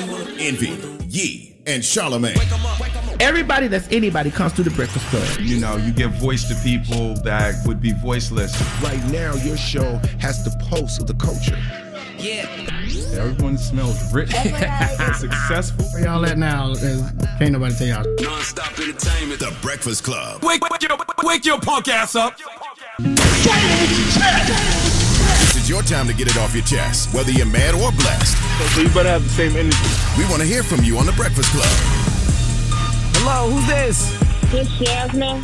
Envy, Yee, and Charlemagne. Everybody that's anybody comes to the Breakfast Club. You know, you give voice to people that would be voiceless. Right now, your show has the pulse of the culture. Yeah. Everyone smells rich and successful. Where y'all at now? Can't nobody tell y'all. Non-stop entertainment. The Breakfast Club. Wake, wake, your, wake your punk ass up. This is your time to get it off your chest, whether you're mad or blessed. So you better have the same energy. We want to hear from you on the Breakfast Club. Hello, who's this? It's Jasmine.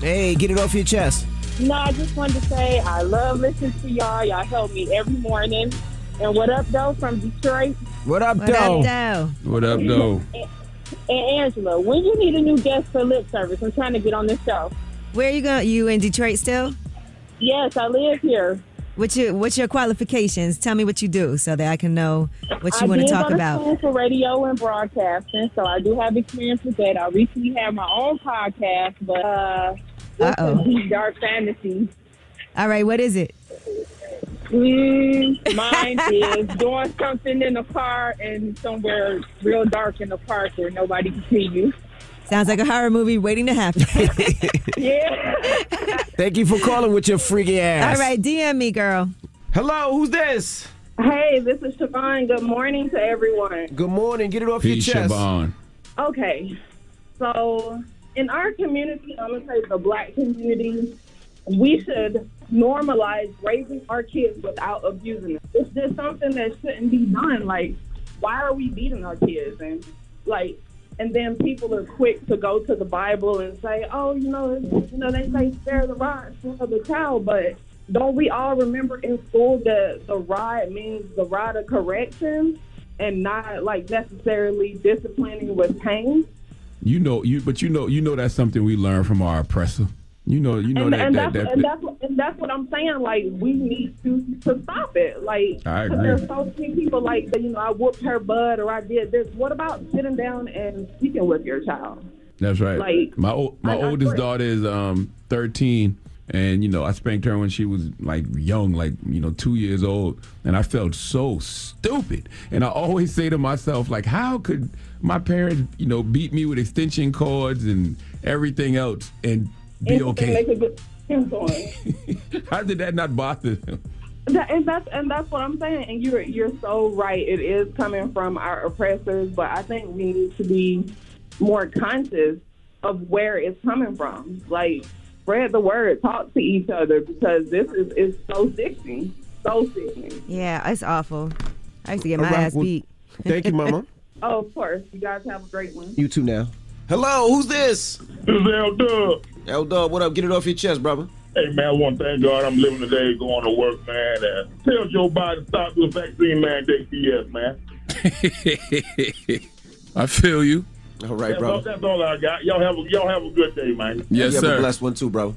Hey, get it off your chest. No, I just wanted to say I love listening to y'all. Y'all help me every morning. And what up, though, from Detroit? What up, What though? up, though? What up, though? And Angela, when you need a new guest for lip service, I'm trying to get on this show. Where you going? You in Detroit still? Yes, I live here. What's your What's your qualifications? Tell me what you do so that I can know what you I want to talk about. school for radio and broadcasting, so I do have experience with that. I recently have my own podcast, but uh, Uh-oh. dark fantasy. All right, what is it? Mm, mine is doing something in the car and somewhere real dark in the park where nobody can see you. Sounds like a horror movie waiting to happen. Yeah. Thank you for calling with your freaky ass. All right, DM me, girl. Hello, who's this? Hey, this is Siobhan. Good morning to everyone. Good morning. Get it off Peace, your chest. Siobhan. Okay, so in our community, I'm gonna say the black community, we should normalize raising our kids without abusing them. It's just something that shouldn't be done. Like, why are we beating our kids? And like, and then people are quick to go to the Bible and say, oh, you know, you know, they say spare the rod, spare the child, but don't we all remember in school that the rod means the rod of correction and not like necessarily disciplining with pain? You know, you but you know, you know that's something we learn from our oppressor. You know, you know and, that, and, that, that's, that, and that's and that's what I'm saying. Like we need to to stop it. Like I there's so many people like you know I whooped her butt or I did this. What about sitting down and speaking with your child? That's right. Like, my o- my I- I oldest swear- daughter is um 13, and you know I spanked her when she was like young, like you know two years old, and I felt so stupid. And I always say to myself, like, how could my parents, you know, beat me with extension cords and everything else and be And okay? Make a good influence. How did that not bother them? That, and that's and that's what I'm saying. And you're you're so right. It is coming from our oppressors, but I think we need to be more conscious of where it's coming from. Like spread the word, talk to each other because this is is so sickening, so sickening. Yeah, it's awful. I used to get my All right, ass well, beat. Thank you, Mama. Oh, of course. You guys have a great one. You too now. Hello, who's this? This is L Dub. L Dub, what up? Get it off your chest, brother. Hey man, I want to thank God I'm living today, going to work, man. And tell Joe Biden to stop the vaccine mandate BS, man. I feel you. All right, That's all, that's all I got. Y'all have a, y'all have a good day, man. Yes, you have a sir. blessed one too, bro.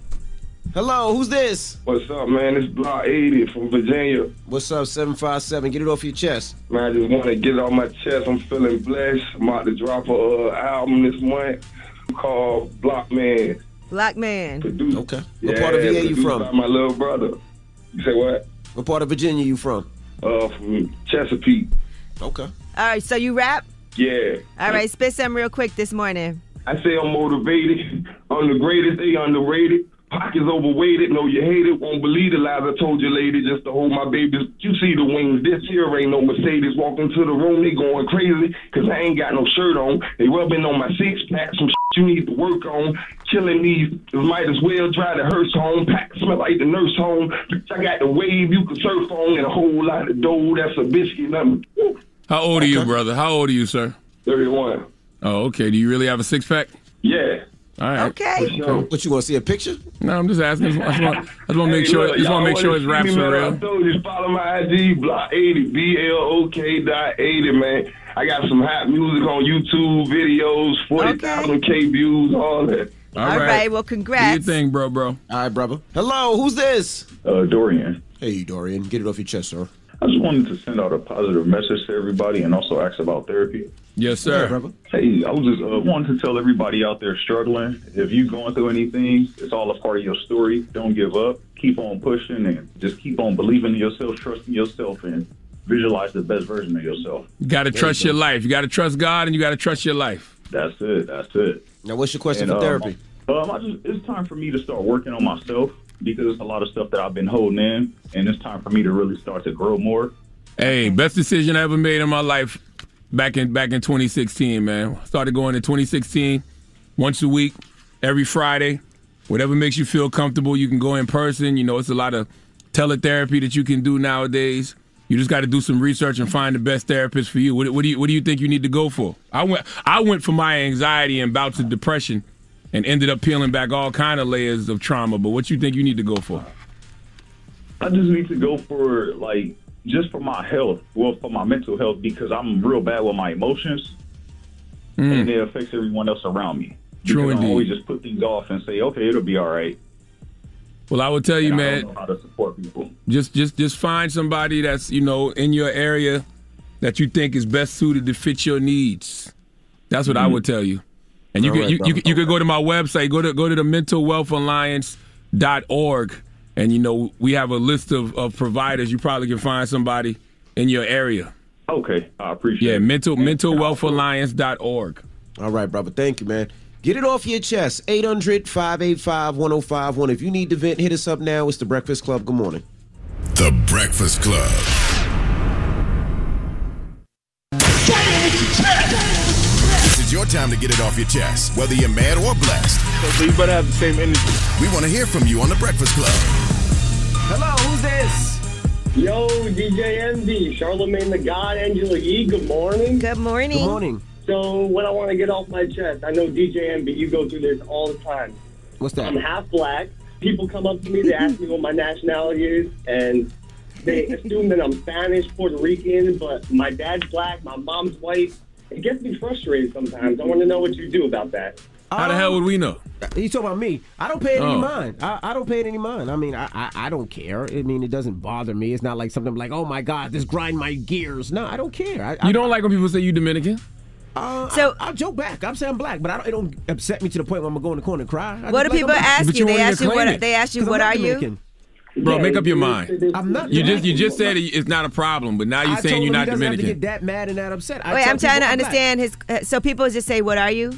Hello, who's this? What's up, man? It's Block 80 from Virginia. What's up, 757? Get it off your chest. Man, I just want to get it off my chest. I'm feeling blessed. I'm about to drop a uh, album this month called Block Man. Black man. Produced, Okay. What part of VA you from? By my little brother. You say what? What part of Virginia you from? Uh, from Chesapeake. Okay. All right, so you rap? Yeah. All right, spit some real quick this morning. I say I'm motivated. I'm the greatest. They underrated. Pockets overweighted. Know you hate it. Won't believe the lies I told you, lady, just to hold my babies. You see the wings. This here ain't no Mercedes. Walk into the room, they going crazy. Cause I ain't got no shirt on. They rubbing on my six pack. Some shit you need to work on. Chilling these. Might as well drive the hearse home. Pack smell like the nurse home. I got the wave you can surf on and a whole lot of dough. That's a biscuit. Nothing. How old are you, brother? How old are you, sir? 31. Oh, okay. Do you really have a six pack? Yeah. All right. Okay. What you want to see a picture? No, I'm just asking. I just want, I just want to make Hey, sure. look, just want to make sure his wanna raps see are I real. told you, follow my IG, block 80, B-L-O-K dot 80, man. I got some hot music on YouTube, videos, 40,000 K views, all that. All right. well, Do your congrats. thing, bro, bro. All right, brother. Hello, who's this? Uh, Dorian. Hey, Dorian. Get it off your chest, sir. I just wanted to send out a positive message to everybody and also ask about therapy. Yes, sir. brother. Hey, I was just uh, wanting to tell everybody out there struggling, if you going through anything, it's all a part of your story. Don't give up. Keep on pushing and just keep on believing in yourself, trusting yourself, and visualize the best version of yourself. You got to trust your life. You got to trust God, and you got to trust your life. That's it. That's it. Now, what's your question And, for um, therapy? Um, I just, it's time for me to start working on myself because it's a lot of stuff that I've been holding in, and it's time for me to really start to grow more. Hey, best decision I ever made in my life back in back in 2016, man. Started going in 2016, once a week, every Friday. Whatever makes you feel comfortable, you can go in person. You know, it's a lot of teletherapy that you can do nowadays. You just got to do some research and find the best therapist for you. What, what do you What do you think you need to go for? I went I went for my anxiety and bouts of depression, and ended up peeling back all kind of layers of trauma. But what you think you need to go for? I just need to go for like just for my health, well, for my mental health, because I'm real bad with my emotions, and it affects everyone else around me. Mm. True because I always just put things off and say, okay, it'll be all right. Well, I will tell you, And I man. don't know how to support people. Just just just find somebody that's you know in your area that you think is best suited to fit your needs. That's what I mm-hmm. would tell you. And you All can right, you, you, brother. can- you could go to my website, go to go to the mentalwealthalliance.org and you know we have a list of, of providers. You probably can find somebody in your area. Okay, I appreciate Yeah, it. mental mentalwealthalliance.org. All right, brother. Thank you, man. Get it off your chest. 800 585 1051. If you need to vent, hit us up now. It's The Breakfast Club. Good morning. The Breakfast Club. This is your time to get it off your chest, whether you're mad or blessed. So you better have the same energy. We want to hear from you on The Breakfast Club. Hello, who's this? Yo, DJ Envy, Charlemagne the God, Angela Yee, good morning. Good morning. Good morning. So, what I want to get off my chest, I know DJ Envy, you go through this all the time. What's that? I'm half black. People come up to me, they ask me what my nationality is, and they assume that I'm Spanish, Puerto Rican, but my dad's black, my mom's white. It gets me frustrated sometimes. I want to know what you do about that. How the hell would we know? Uh, you talking about me? I don't pay it any Oh. mind. I, I don't pay it any mind. I mean, I, I I don't care. I mean, it doesn't bother me. It's not like something like, oh my god, this grind my gears. No, I don't care. I, You don't like when people say you Dominican? Uh, So- I, I joke back. I'm saying I'm black, but I don't, it don't upset me to the point where I'm gonna go in the corner and cry. I What do people I'm ask you? you They ask you what it. they ask you 'Cause I'm what not are you? Bro, Yeah, make up your you- mind. I'm not. You just you just said it- it's not a problem, but now you're I saying you're not he doesn't have to get that mad and that upset. I Wait, I'm trying to people black. understand his. Uh, so people just say, "What are you?"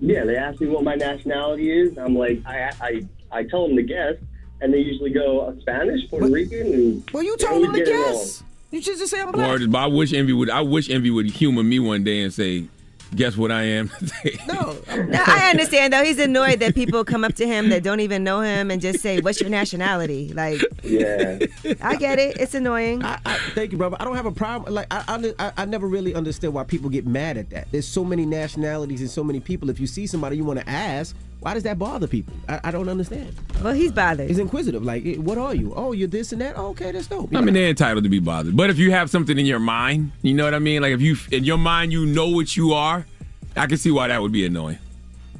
Yeah, they ask me what my nationality is. I'm like, I, I, I tell them to guess, and they usually go uh, Spanish, Puerto Rican, Well, you they told him always to get it wrong. guess. You should just say I'm black. Word, but I wish Envy would. I wish Envy would humor me one day and say, "Guess what I am." No, No, I understand though. He's annoyed that people come up to him that don't even know him and just say, "What's your nationality?" Like, Yeah. I get it. It's annoying. I, I, thank you, brother. I don't have a problem. Like I, I, I never really understood why people get mad at that. There's so many nationalities and so many people. If you see somebody you want to ask, why does that bother people? I, I don't understand. Well, he's bothered. He's inquisitive. Like, what are you? Oh, you're this and that. Oh, okay, that's dope. I mean, they're entitled to be bothered. But if you have something in your mind, you know what I mean. Like if you in your mind you know what you are, I can see why that would be annoying.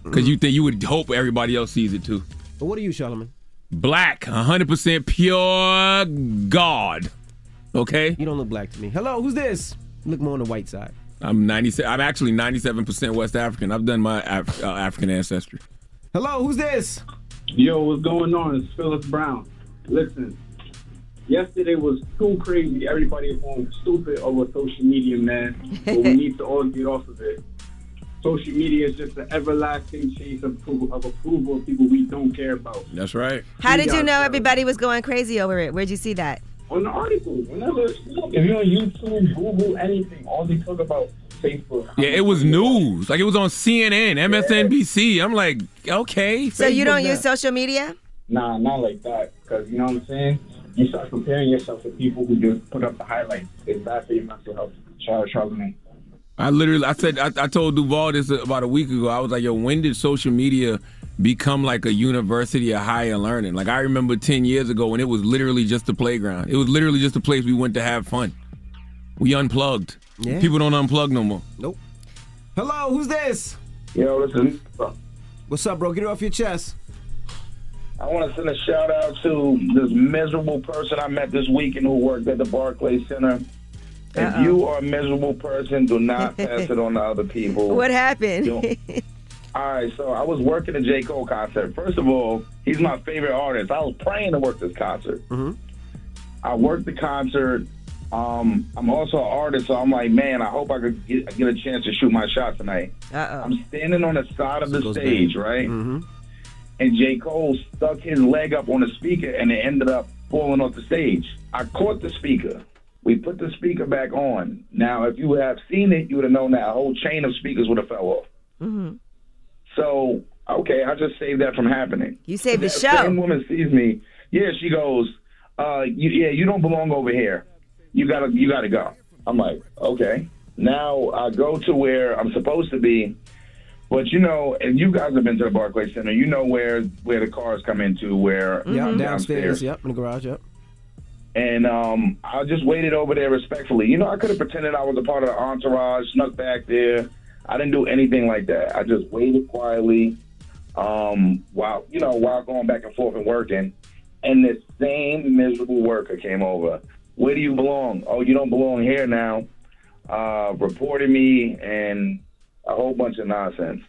Because you think you would hope everybody else sees it too. But what are you, Charlemagne? Black, 100% pure God. Okay, You don't look black to me. Hello, who's this? Look more on the white side. I'm 97. I'm actually 97% West African. I've done my Af- uh, African ancestry. Hello, who's this? Yo, what's going on? It's Phyllis Brown. Listen, yesterday was too crazy. Everybody is going stupid over social media, man. but we need to all get off of it. Social media is just an everlasting chase of approval, of approval of people we don't care about. That's right. How did you know everybody was going crazy over it? Where'd you see that? On the articles, whenever if you're on YouTube, Google, anything, all they talk about Facebook. Yeah, it was news. Like it was on CNN, MSNBC. I'm like, okay. So you don't that. use social media? Nah, not like that. Because you know what I'm saying? You start comparing yourself to people who just put up the highlights. It's bad for your mental health. Charles Charlemagne. I literally, I said, I, I told Duval this about a week ago. I was like, yo, when did social media become like a university of higher learning? Like I remember 10 years ago when it was literally just a playground. It was literally just a place we went to have fun. We unplugged. Yeah. People don't unplug no more. Nope. Hello, who's this? Yo, listen, What's up, bro? Get it off your chest. I want to send a shout out to this miserable person I met this weekend who worked at the Barclays Center. If you are a miserable person, do not pass it on to other people. What happened? Don't- All right, so I was working a J. Cole concert. First of all, he's my favorite artist. I was praying to work this concert. Mm-hmm. I worked the concert. Um, I'm also an artist, so I'm like, man, I hope I could get, get a chance to shoot my shot tonight. Uh I'm standing on the side of the Goes stage, back. right? Mm-hmm. And J. Cole stuck his leg up on the speaker, and it ended up falling off the stage. I caught the speaker. We put the speaker back on. Now, if you have seen it, you would have known that a whole chain of speakers would have fell off. Mm-hmm. So, okay, I just saved that from happening. You saved the That show. Same woman sees me. Yeah, she goes, uh, you, yeah, you don't belong over here. You gotta, you gotta go. I'm like, okay. Now I go to where I'm supposed to be, but you know, and you guys have been to the Barclays Center. You know where where the cars come into, where Yep, downstairs. Yep, in the garage. Yep. And um, I just waited over there respectfully. You know, I could have pretended I was a part of the entourage, snuck back there. I didn't do anything like that. I just waited quietly um, while you know while going back and forth and working. And this same miserable worker came over. Where do you belong? Oh, you don't belong here now. Uh, reported me and a whole bunch of nonsense.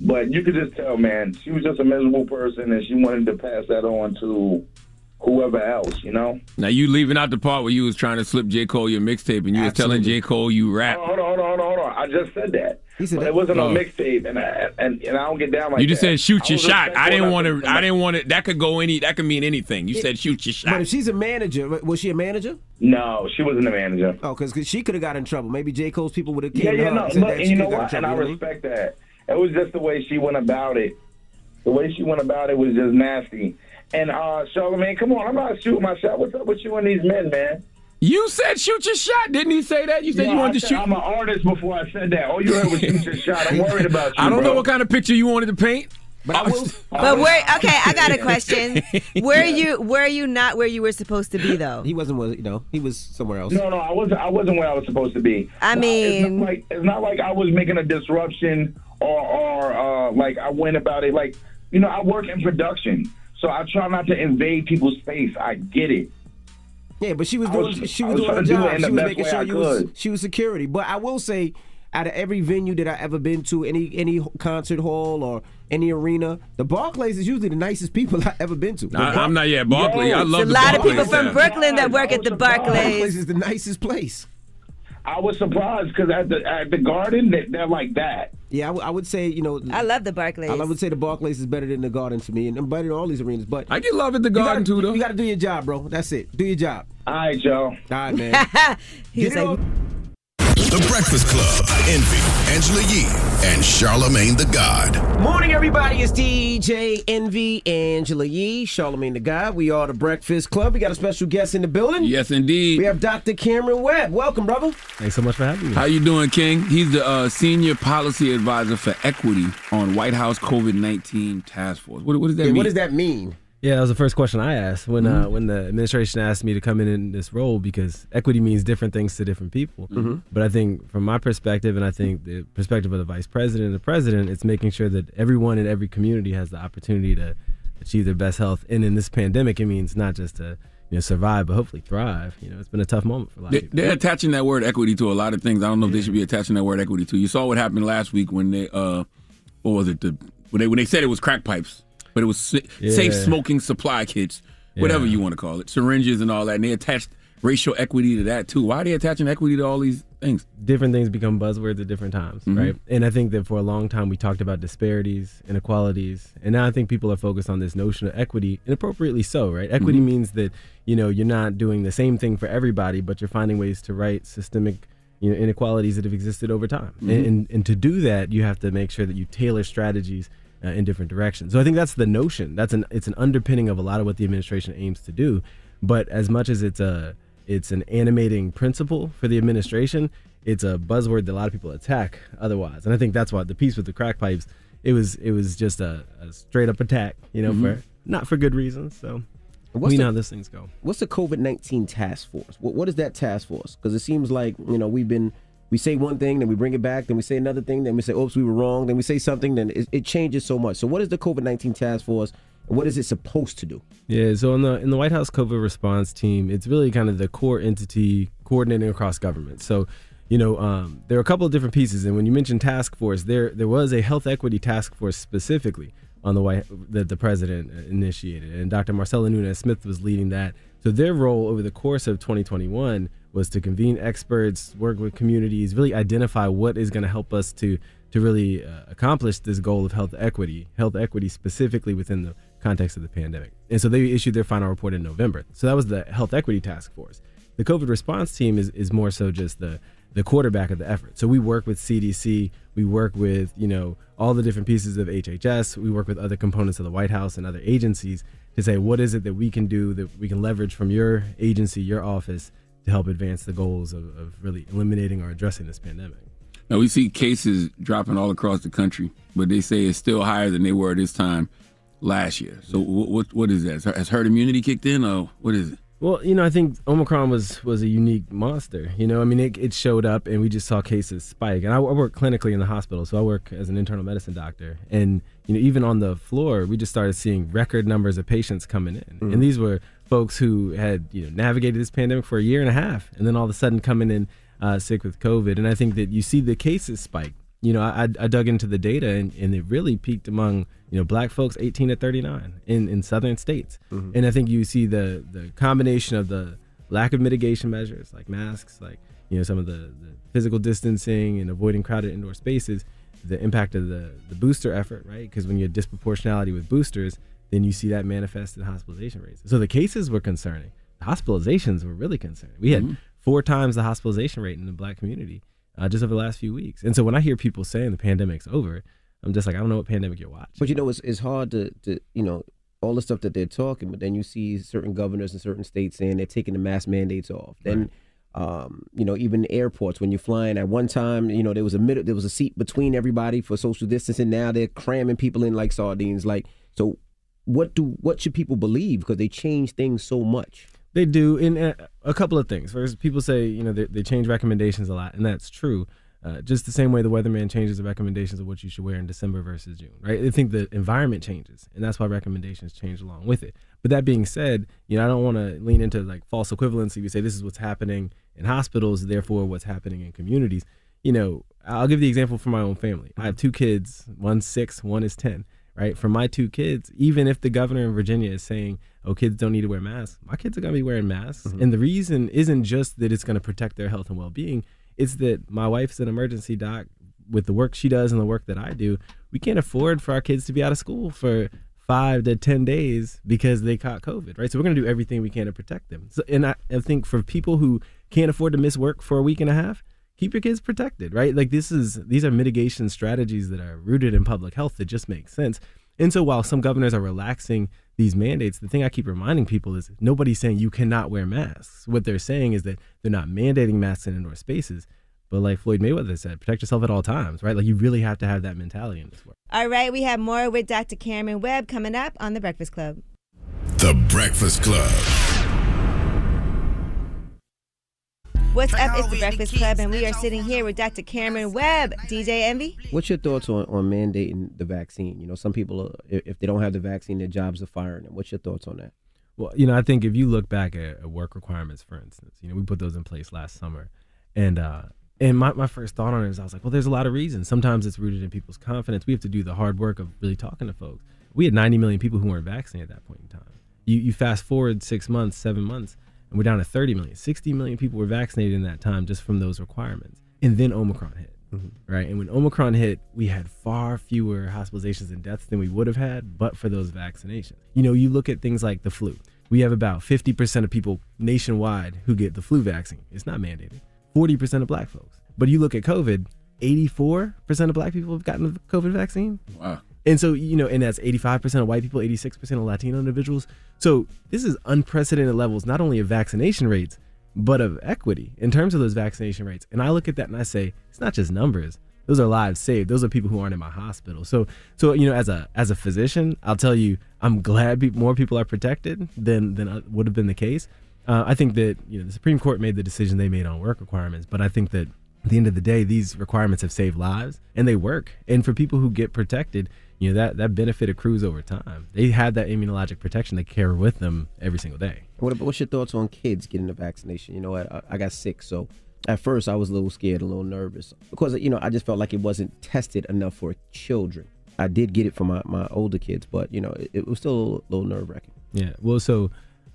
But you could just tell, man, she was just a miserable person, and she wanted to pass that on to whoever else. You know. Now you leaving out the part where you was trying to slip J Cole your mixtape, and you was telling J Cole you rap. Hold on, hold on, hold on, hold on. I just said that. He said but that- it wasn't Oh. a mixtape, and I, and and I don't get down like you just that. said shoot your was shot. I didn't want to- to. I didn't want to. That could go any. That could mean anything. You It- said shoot your But shot. if she's a manager, was she a manager? No, she wasn't a manager. Oh, because she could have got in trouble. Maybe J. Cole's people would have Yeah, came to yeah, no. and said Look, and you know could what? got And in I trouble. you know what respect that. It was just the way she went about it. The way she went about it was just nasty. And uh, Charlemagne, come on, I'm not shooting my shot. What's up with you and these men, man? You said shoot your shot, didn't he say that? You said No, you I wanted to shoot. I'm an artist before I said that. All you heard was shoot your shot. I'm worried about you. I don't know what kind of picture you wanted to paint. But I will. But where? Okay, I got a question. Where you? Where you not where you were supposed to be though? He wasn't. Where, you know, he was somewhere else. No, no, I wasn't. I wasn't where I was supposed to be. I mean- it's not like it's not like I was making a disruption or or uh, like I went about it. Like you know, I work in production, so I try not to invade people's space. I get it. Yeah, but she was doing. was- she was, was doing her trying to do job. She was making sure you was. She was security. But I will say, out of every venue that I ever been to, any any concert hall or any arena, the Barclays is usually the nicest people I've ever been to. I, Bar- I'm not yet Barkley. I Yo, love There's a the lot of people from staff. Brooklyn that work at the Barclays Barclays. is the nicest place. I was surprised because at the at the Garden, they, they're like that. Yeah, I, w- I would say you know. I love the Barclays. I would say the Barclays is better than the Garden for me, and and better than all these arenas. But I get love at the Garden gotta, too, though. You got to do your job, bro. That's it. Do your job. All right, y'all. All right, man. He was Get like, off. The Breakfast Club. Envy, Angela Yee, and Charlemagne the God. Morning, everybody. It's DJ Envy, Angela Yee, Charlemagne the God. We are the Breakfast Club. We got a special guest in the building. Yes, indeed. We have Dr. Cameron Webb. Welcome, brother. Thanks so much for having me. How you doing, King? He's the uh, senior policy advisor for equity on White House COVID nineteen task force. What, what does that Yeah, mean? what does that mean? Yeah, that was the first question I asked when uh, Mm-hmm. when the administration asked me to come in in this role because equity means different things to different people. Mm-hmm. But I think from my perspective, and I think the perspective of the vice president and the president, it's making sure that everyone in every community has the opportunity to achieve their best health. And in this pandemic, it means not just to you know survive, but hopefully thrive. You know, it's been a tough moment for a lot They, of people. they're attaching that word equity to a lot of things. I don't know if they should be attaching that word equity to. You saw what happened last week when they, uh, what was it? The when they when they said it was crack pipes, but it was sa- safe smoking supply kits, whatever Yeah. you want to call it, syringes and all that. And they attached racial equity to that too. Why are they attaching equity to all these things? different things become buzzwords at different times, Mhm. right? And I think that for a long time we talked about disparities, inequalities, and now I think people are focused on this notion of equity, and appropriately so, right? Equity Mhm. means that you know you're not doing the same thing for everybody, but you're finding ways to right systemic you know inequalities that have existed over time, Mhm. and, and and to do that you have to make sure that you tailor strategies. Uh, in different directions. So I think that's the notion. That's an it's an underpinning of a lot of what the administration aims to do. But as much as it's a it's an animating principle for the administration, it's a buzzword that a lot of people attack otherwise. And I think that's why the piece with the crack pipes, it was it was just a, a straight up attack, you know, Mhm. for not for good reasons. So What's we the- know how these things go. What's the COVID nineteen task force? What, what is that task force? Because it seems like you know we've been we say one thing, then we bring it back, then we say another thing, then we say, "Oops, we were wrong." Then we say something, then it, it changes so much. So, what is the COVID nineteen task force? What is it supposed to do? Yeah, so in the in the White House COVID response team, it's really kind of the core entity coordinating across government. So, you know, um, there are a couple of different pieces, and when you mentioned task force, there there was a health equity task force specifically on the White that the president initiated, and Dr. Marcella Nunez Smith was leading that. So their role over the course of 2021 was to convene experts, work with communities, really identify what is going to help us to to really uh, accomplish this goal of health equity, health equity specifically within the context of the pandemic. And so they issued their final report in November. So that was the health equity task force. The COVID response team is, is more so just the the quarterback of the effort. So we work with CDC, we work with, you know, all the different pieces of HHS, we work with other components of the White House and other agencies to say what is it that we can do that we can leverage from your agency, your office to help advance the goals of, of really eliminating or addressing this pandemic. Now we see cases dropping all across the country, but they say it's still higher than they were this time last year. So what what, what is that? Has herd immunity kicked in, or what is it? Well, you know, I think Omicron was was a unique monster. You know, I mean, it, it showed up, and we just saw cases spike. And I, I work clinically in the hospital, so I work as an internal medicine doctor. And you know, even on the floor, we just started seeing record numbers of patients coming in, Mhm. and these were folks who had you know navigated this pandemic for a year and a half, and then all of a sudden coming in uh, sick with COVID. And I think that you see the cases spike. You know, I, I dug into the data, and, and it really peaked among you know black folks 18 to 39 in in southern states. Mhm. And I think you see the the combination of the lack of mitigation measures like masks, like you know some of the, the physical distancing and avoiding crowded indoor spaces, the impact of the the booster effort, right? Because when you have disproportionality with boosters, then you see that manifest in hospitalization rates. So the cases were concerning. The hospitalizations were really concerning. We had Mhm. four times the hospitalization rate in the black community uh, just over the last few weeks. And so when I hear people saying the pandemic's over, I'm just like, I don't know what pandemic you're watching. But you know, it's it's hard to to you know all the stuff that they're talking, but then you see certain governors in certain states saying they're taking the mask mandates off. Then, um, you know, even airports when you're flying. At one time, you know, there was a middle, there was a seat between everybody for social distancing. Now they're cramming people in like sardines. Like, so what do what should people believe because they change things so much? They do in uh, a couple of things. First, people say you know they, they change recommendations a lot, and that's true. Uh, just the same way the weatherman changes the recommendations of what you should wear in December versus June, right? I think the environment changes, and that's why recommendations change along with it. But that being said, you know I don't want to lean into like false equivalency. We say this is what's happening in hospitals, therefore what's happening in communities. You know, I'll give the example from my own family. I have two kids. One's six, one is ten. Right? For my two kids, even if the governor in Virginia is saying, "Oh, kids don't need to wear masks," my kids are gonna be wearing masks, mm-hmm. and the reason isn't just that it's gonna protect their health and well-being. It's that my wife's an emergency doc with the work she does and the work that I do. We can't afford for our kids to be out of school for five to ten days because they caught COVID, right? So we're gonna do everything we can to protect them. So, and I, I think for people who can't afford to miss work for a week and a half, keep your kids protected, right? Like this is these are mitigation strategies that are rooted in public health that just make sense. And so while some governors are relaxing these mandates, the thing I keep reminding people is nobody's saying you cannot wear masks. What they're saying is that they're not mandating masks in indoor spaces. But like Floyd Mayweather said, protect yourself at all times, right? Like you really have to have that mentality in this work. All right, we have more with Dr. Cameron Webb coming up on The Breakfast Club. The Breakfast Club. What's up? It's The Breakfast Club, and we are sitting here with Dr. Cameron Webb. DJ Envy? What's your thoughts on, on mandating the vaccine? You know, some people, are, if if they don't have the vaccine, their jobs are firing them. What's your thoughts on that? Well, you know, I think if you look back at, at work requirements, for instance, you know, we put those in place last summer, and uh, and my, my first thought on it is I was like, well, there's a lot of reasons. Sometimes it's rooted in people's confidence. We have to do the hard work of really talking to folks. We had 90 million people who weren't vaccinated at that point in time. You you fast forward six months, seven months, and we're down to 30 million. 60 million people were vaccinated in that time just from those requirements. And then Omicron hit, mm-hmm. right? And when Omicron hit, we had far fewer hospitalizations and deaths than we would have had, but for those vaccinations. You know, you look at things like the flu. We have about 50% of people nationwide who get the flu vaccine. It's not mandated. 40% of black folks. But you look at COVID, 84% of black people have gotten the COVID vaccine. Wow. And so, you know, and that's 85% of white people, 86% of Latino individuals. So this is unprecedented levels, not only of vaccination rates, but of equity in terms of those vaccination rates. And I look at that and I say, it's not just numbers. Those are lives saved. Those are people who aren't in my hospital. So, so you know, as a as a physician, I'll tell you, I'm glad pe- more people are protected than than would have been the case. Uh, I think that you know the Supreme Court made the decision they made on work requirements, but I think that at the end of the day, these requirements have saved lives and they work. And for people who get protected, you know that that benefit accrues over time. They have that immunologic protection they carry with them every single day. What what's your thoughts on kids getting the vaccination? You know, I, I got sick, so at first I was a little scared, a little nervous because you know I just felt like it wasn't tested enough for children. I did get it for my, my older kids, but you know it, it was still a little, little nerve wracking. Yeah. Well, so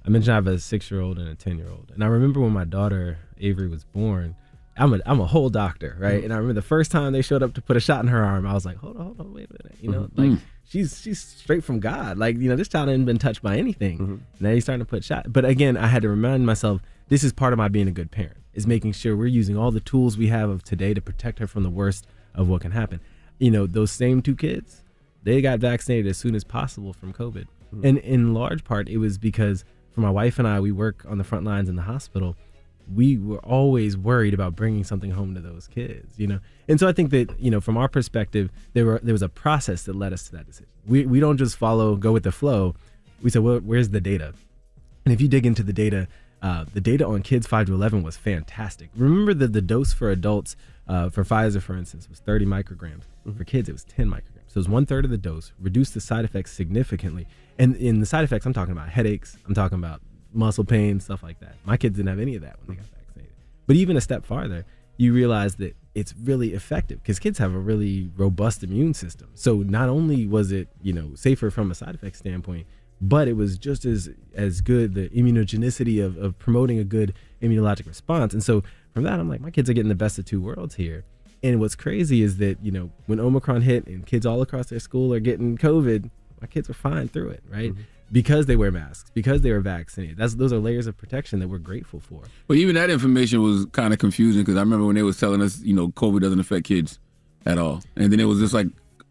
I mentioned I have a six year old and a 10 year old. And I remember when my daughter, Avery, was born, I'm a, I'm a whole doctor, right? Mhm. And I remember the first time they showed up to put a shot in her arm, I was like, hold on, hold on, wait a minute. You know, Mhm. like she's she's straight from God. Like, you know, this child hadn't been touched by anything. Mm-hmm. Now he's starting to put shot. But again, I had to remind myself this is part of my being a good parent, is making sure we're using all the tools we have of today to protect her from the worst of what can happen. You know, those same two kids, they got vaccinated as soon as possible from COVID. Mhm. And in large part, it was because for my wife and I, we work on the front lines in the hospital. We were always worried about bringing something home to those kids, you know. And so I think that you know, from our perspective, there were there was a process that led us to that decision. We we don't just follow, go with the flow. We said, well, where's the data? And if you dig into the data, uh, the data on kids 5 to 11 was fantastic. Remember that the dose for adults, uh, for Pfizer, for instance, was 30 micrograms. For kids, it was 10 micrograms. So it was one third of the dose, reduced the side effects significantly. And in the side effects, I'm talking about headaches, I'm talking about muscle pain, stuff like that. My kids didn't have any of that when they got vaccinated. But even a step farther, you realize that it's really effective because kids have a really robust immune system. So not only was it, you know, safer from a side effect standpoint, but it was just as as good the immunogenicity of, of promoting a good immunologic response. And so from that, I'm like, my kids are getting the best of two worlds here. And what's crazy is that, you know, when Omicron hit and kids all across their school are getting COVID, my kids are fine through it, right? Mm-hmm. Because they wear masks, because they were vaccinated. That's those are layers of protection that we're grateful for. But even that information was kind of confusing because I remember when they was telling us, you know, COVID doesn't affect kids at all, and then it was just like,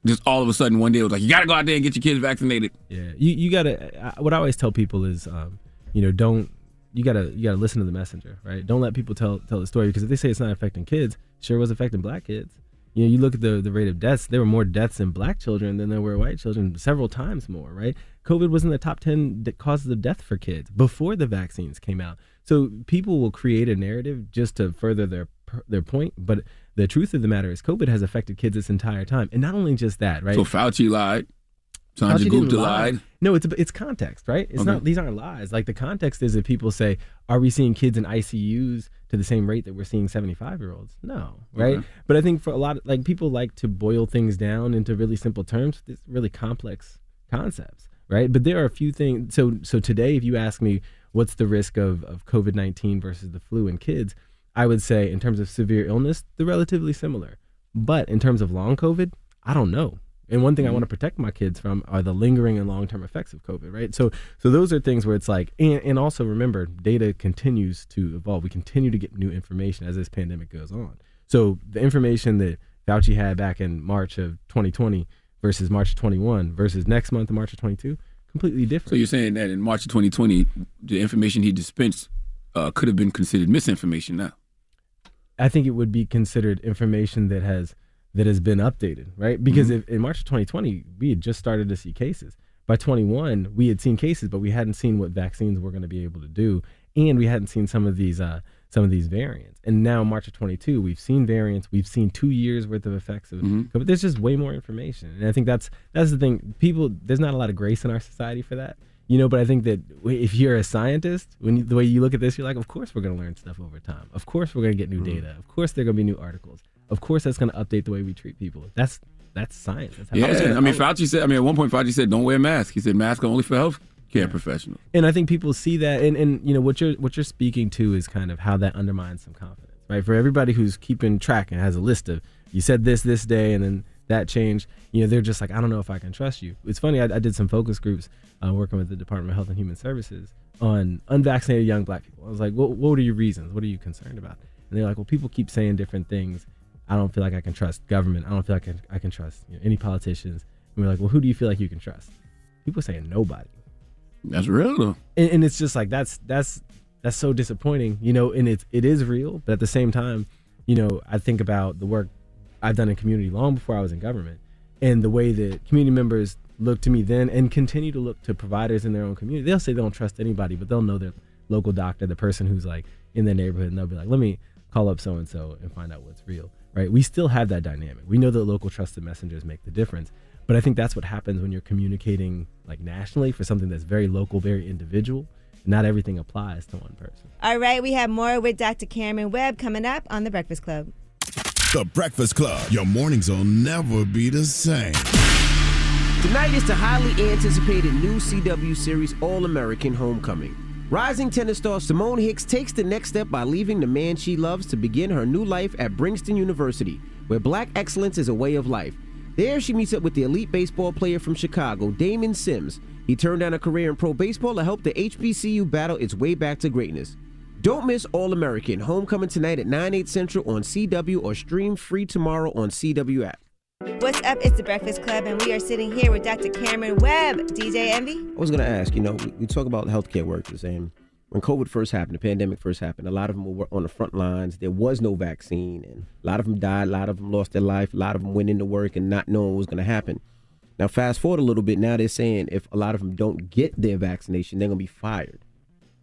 just all of a sudden one day it was like, you got to go out there and get your kids vaccinated. Yeah, you you gotta. I- What I always tell people is, um, you know, don't you gotta you gotta listen to the messenger, right? Don't let people tell tell the story because if they say it's not affecting kids, sure it was affecting black kids. You know, you look at the the rate of deaths. There were more deaths in black children than there were white children, several times more, right? COVID was in the top ten causes of death for kids before the vaccines came out. So people will create a narrative just to further their their point, but the truth of the matter is, COVID has affected kids this entire time, and not only just that, right? So Fauci lied, Sanjay Gupta lied. No, it's it's context, right? It's Okay. not these aren't lies. Like the context is that people say, "Are we seeing kids in ICUs to the same rate that we're seeing 75 year olds?" No, right? Okay. But I think for a lot of like people like to boil things down into really simple terms. It's really complex concepts, right? But there are a few things. So so today, if you ask me what's the risk of of COVID 19 versus the flu in kids, I would say in terms of severe illness, they're relatively similar. But in terms of long COVID, I don't know. And one thing I mm-hmm. want to protect my kids from are the lingering and long term effects of COVID, right? So so those are things where it's like and, and also remember data continues to evolve. We continue to get new information as this pandemic goes on. So the information that Fauci had back in March of 2020 versus March of 21 versus next month March of 22, completely different. So you're saying that in March of 2020, the information he dispensed uh, could have been considered misinformation now. I think it would be considered information that has that has been updated, right? Because Mhm. if, in March of 2020, we had just started to see cases. By 21, we had seen cases, but we hadn't seen what vaccines were going to be able to do, and we hadn't seen some of these uh, some of these variants. And now, March of 22, we've seen variants. We've seen two years worth of effects of Mhm. COVID. There's just way more information, and I think that's that's the thing. People, there's not a lot of grace in our society for that. You know, but I think that if you're a scientist, when you, the way you look at this, you're like, of course we're going to learn stuff over time. Of course we're going to get new data. Of course there are going to be new articles. Of course that's going to update the way we treat people. That's that's science. That's how Yeah, I mean, Fauci said. I mean, at one point, Fauci said, "Don't wear masks." He said, "Masks are only for health care professionals." and I think people see that, and, and you know what you're what you're speaking to is kind of how that undermines some confidence, right? For everybody who's keeping track and has a list of you said this this day, and then that changed. You know, they're just like, I don't know if I can trust you. It's funny. I, I did some focus groups uh, working with the Department of Health and Human Services on unvaccinated young black people. I was like, what what are your reasons? What are you concerned about? And they're like, well, people keep saying different things. I don't feel like I can trust government. I don't feel like I can, I can trust you know, any politicians. And we're like, well, who do you feel like you can trust? People saying nobody. That's real and, and it's just like that's that's that's so disappointing you know and it's it is real but at the same time you know i think about the work i've done in community long before i was in government and the way that community members look to me then and continue to look to providers in their own community. They'll say they don't trust anybody but they'll know their local doctor the person who's like in their neighborhood and they'll be like let me call up so and so and find out what's real right? We still have that dynamic. We know that local trusted messengers make the difference but i think that's what happens when you're communicating like nationally for something that's very local very individual not everything applies to one person All right, we have more with Dr. Cameron Webb coming up on The Breakfast Club. The Breakfast Club. Your mornings will never be the same. Tonight is the highly anticipated new CW series All American Homecoming. Rising tennis star Simone Hicks takes the next step by leaving the man she loves to begin her new life at Princeton University, where black excellence is a way of life. There, she meets up with the elite baseball player from Chicago, Damon Sims. He turned down a career in pro baseball to help the HBCU battle its way back to greatness. Don't miss All American, homecoming tonight at 9, 8 central on CW or stream free tomorrow on CW app. What's up? It's the Breakfast Club, and we are sitting here with Dr. Cameron Webb. DJ Envy? I was going to ask, you know, we, we talk about healthcare workers, and when COVID first happened, the pandemic first happened, a lot of them were on the front lines. There was no vaccine, and a lot of them died. A lot of them lost their life. A lot of them went into work and not knowing what was going to happen. Now, fast forward a little bit. Now they're saying if a lot of them don't get their vaccination, they're going to be fired.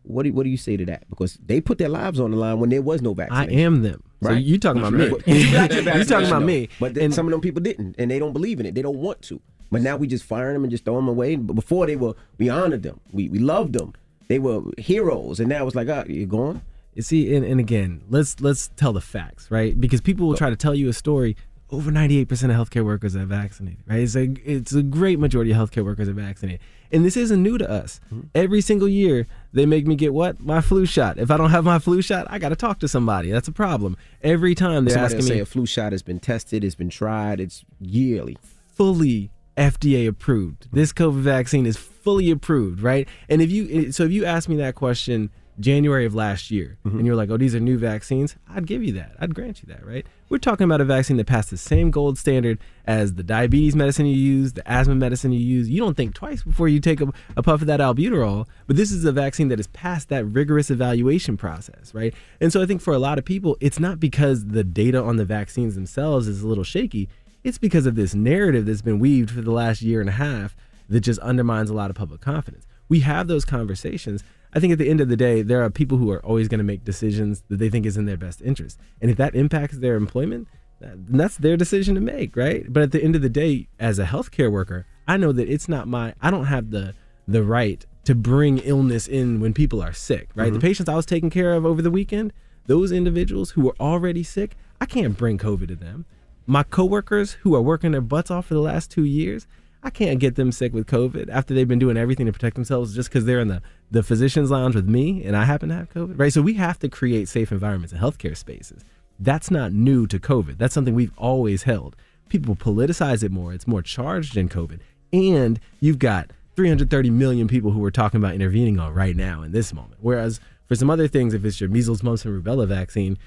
What do, what do you say to that? Because they put their lives on the line when there was no vaccine. I am them. So Right. you talking about me. You talking about me. But then some of them people didn't, and they don't believe in it. They don't want to. But now we just firing them and just throwing them away. But before they were, we honored them. We we loved them. They were heroes, and now it's like, ah, you're gone. You see, and, and again, let's let's tell the facts, right? Because people will try to tell you a story. Over 98% of healthcare workers are vaccinated, right? It's a it's a great majority of healthcare workers are vaccinated, and this isn't new to us. Mm-hmm. Every single year, they make me get what my flu shot. If I don't have my flu shot, I got to talk to somebody. That's a problem. Every time they're Somebody asking say me a flu shot has been tested, it's been tried, it's yearly. fully FDA approved. This COVID vaccine is fully approved, right? And if you so if you asked me that question January of last year mm-hmm. and you're like, "Oh, these are new vaccines." I'd give you that. I'd grant you that, right? We're talking about a vaccine that passed the same gold standard as the diabetes medicine you use, the asthma medicine you use. You don't think twice before you take a, a puff of that albuterol, but this is a vaccine that has passed that rigorous evaluation process, right? And so I think for a lot of people, it's not because the data on the vaccines themselves is a little shaky it's because of this narrative that's been weaved for the last year and a half that just undermines a lot of public confidence. We have those conversations. I think at the end of the day, there are people who are always going to make decisions that they think is in their best interest. And if that impacts their employment, that- that's their decision to make, right? But at the end of the day, as a healthcare worker, I know that it's not my I don't have the the right to bring illness in when people are sick, right? The Mhm. patients I was taking care of over the weekend, those individuals who were already sick, I can't bring COVID to them. My coworkers who are working their butts off for the last two years, I can't get them sick with COVID after they've been doing everything to protect themselves just because they're in the, the physician's lounge with me and I happen to have COVID, right? So we have to create safe environments in healthcare spaces. That's not new to COVID. That's something we've always held. People politicize it more. It's more charged in COVID. And you've got 330 million people who we're talking about intervening on right now in this moment. Whereas for some other things, if it's your measles, mumps, and rubella vaccine,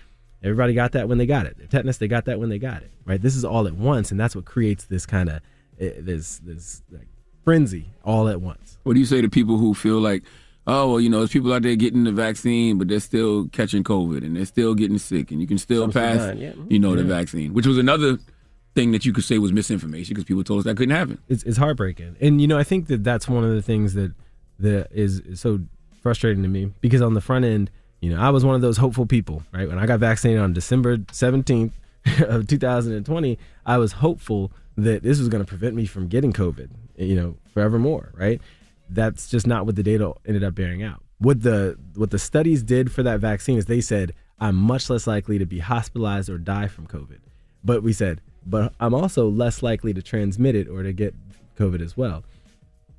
everybody got that when they got it. Tetanus, they got that when they got it. Right? This is all at once, and that's what creates this kind of this this like frenzy all at once. What do you say to people who feel like, oh, well, you know, there's people out there getting the vaccine, but they're still catching COVID and they're still getting sick, and you can still Some still pass, yeah. you know, the vaccine, which was another thing that you could say was misinformation because people told us that couldn't happen. It's, it's heartbreaking, and you know I think that that's one of the things that that is is so frustrating to me because on the front end, you know, I was one of those hopeful people, right? When I got vaccinated on December seventeenth of 2020, I was hopeful that this was going to prevent me from getting COVID, you know, forevermore, right? That's just not what the data ended up bearing out. What the what the studies did for that vaccine is they said I'm much less likely to be hospitalized or die from COVID. But we said, but I'm also less likely to transmit it or to get COVID as well.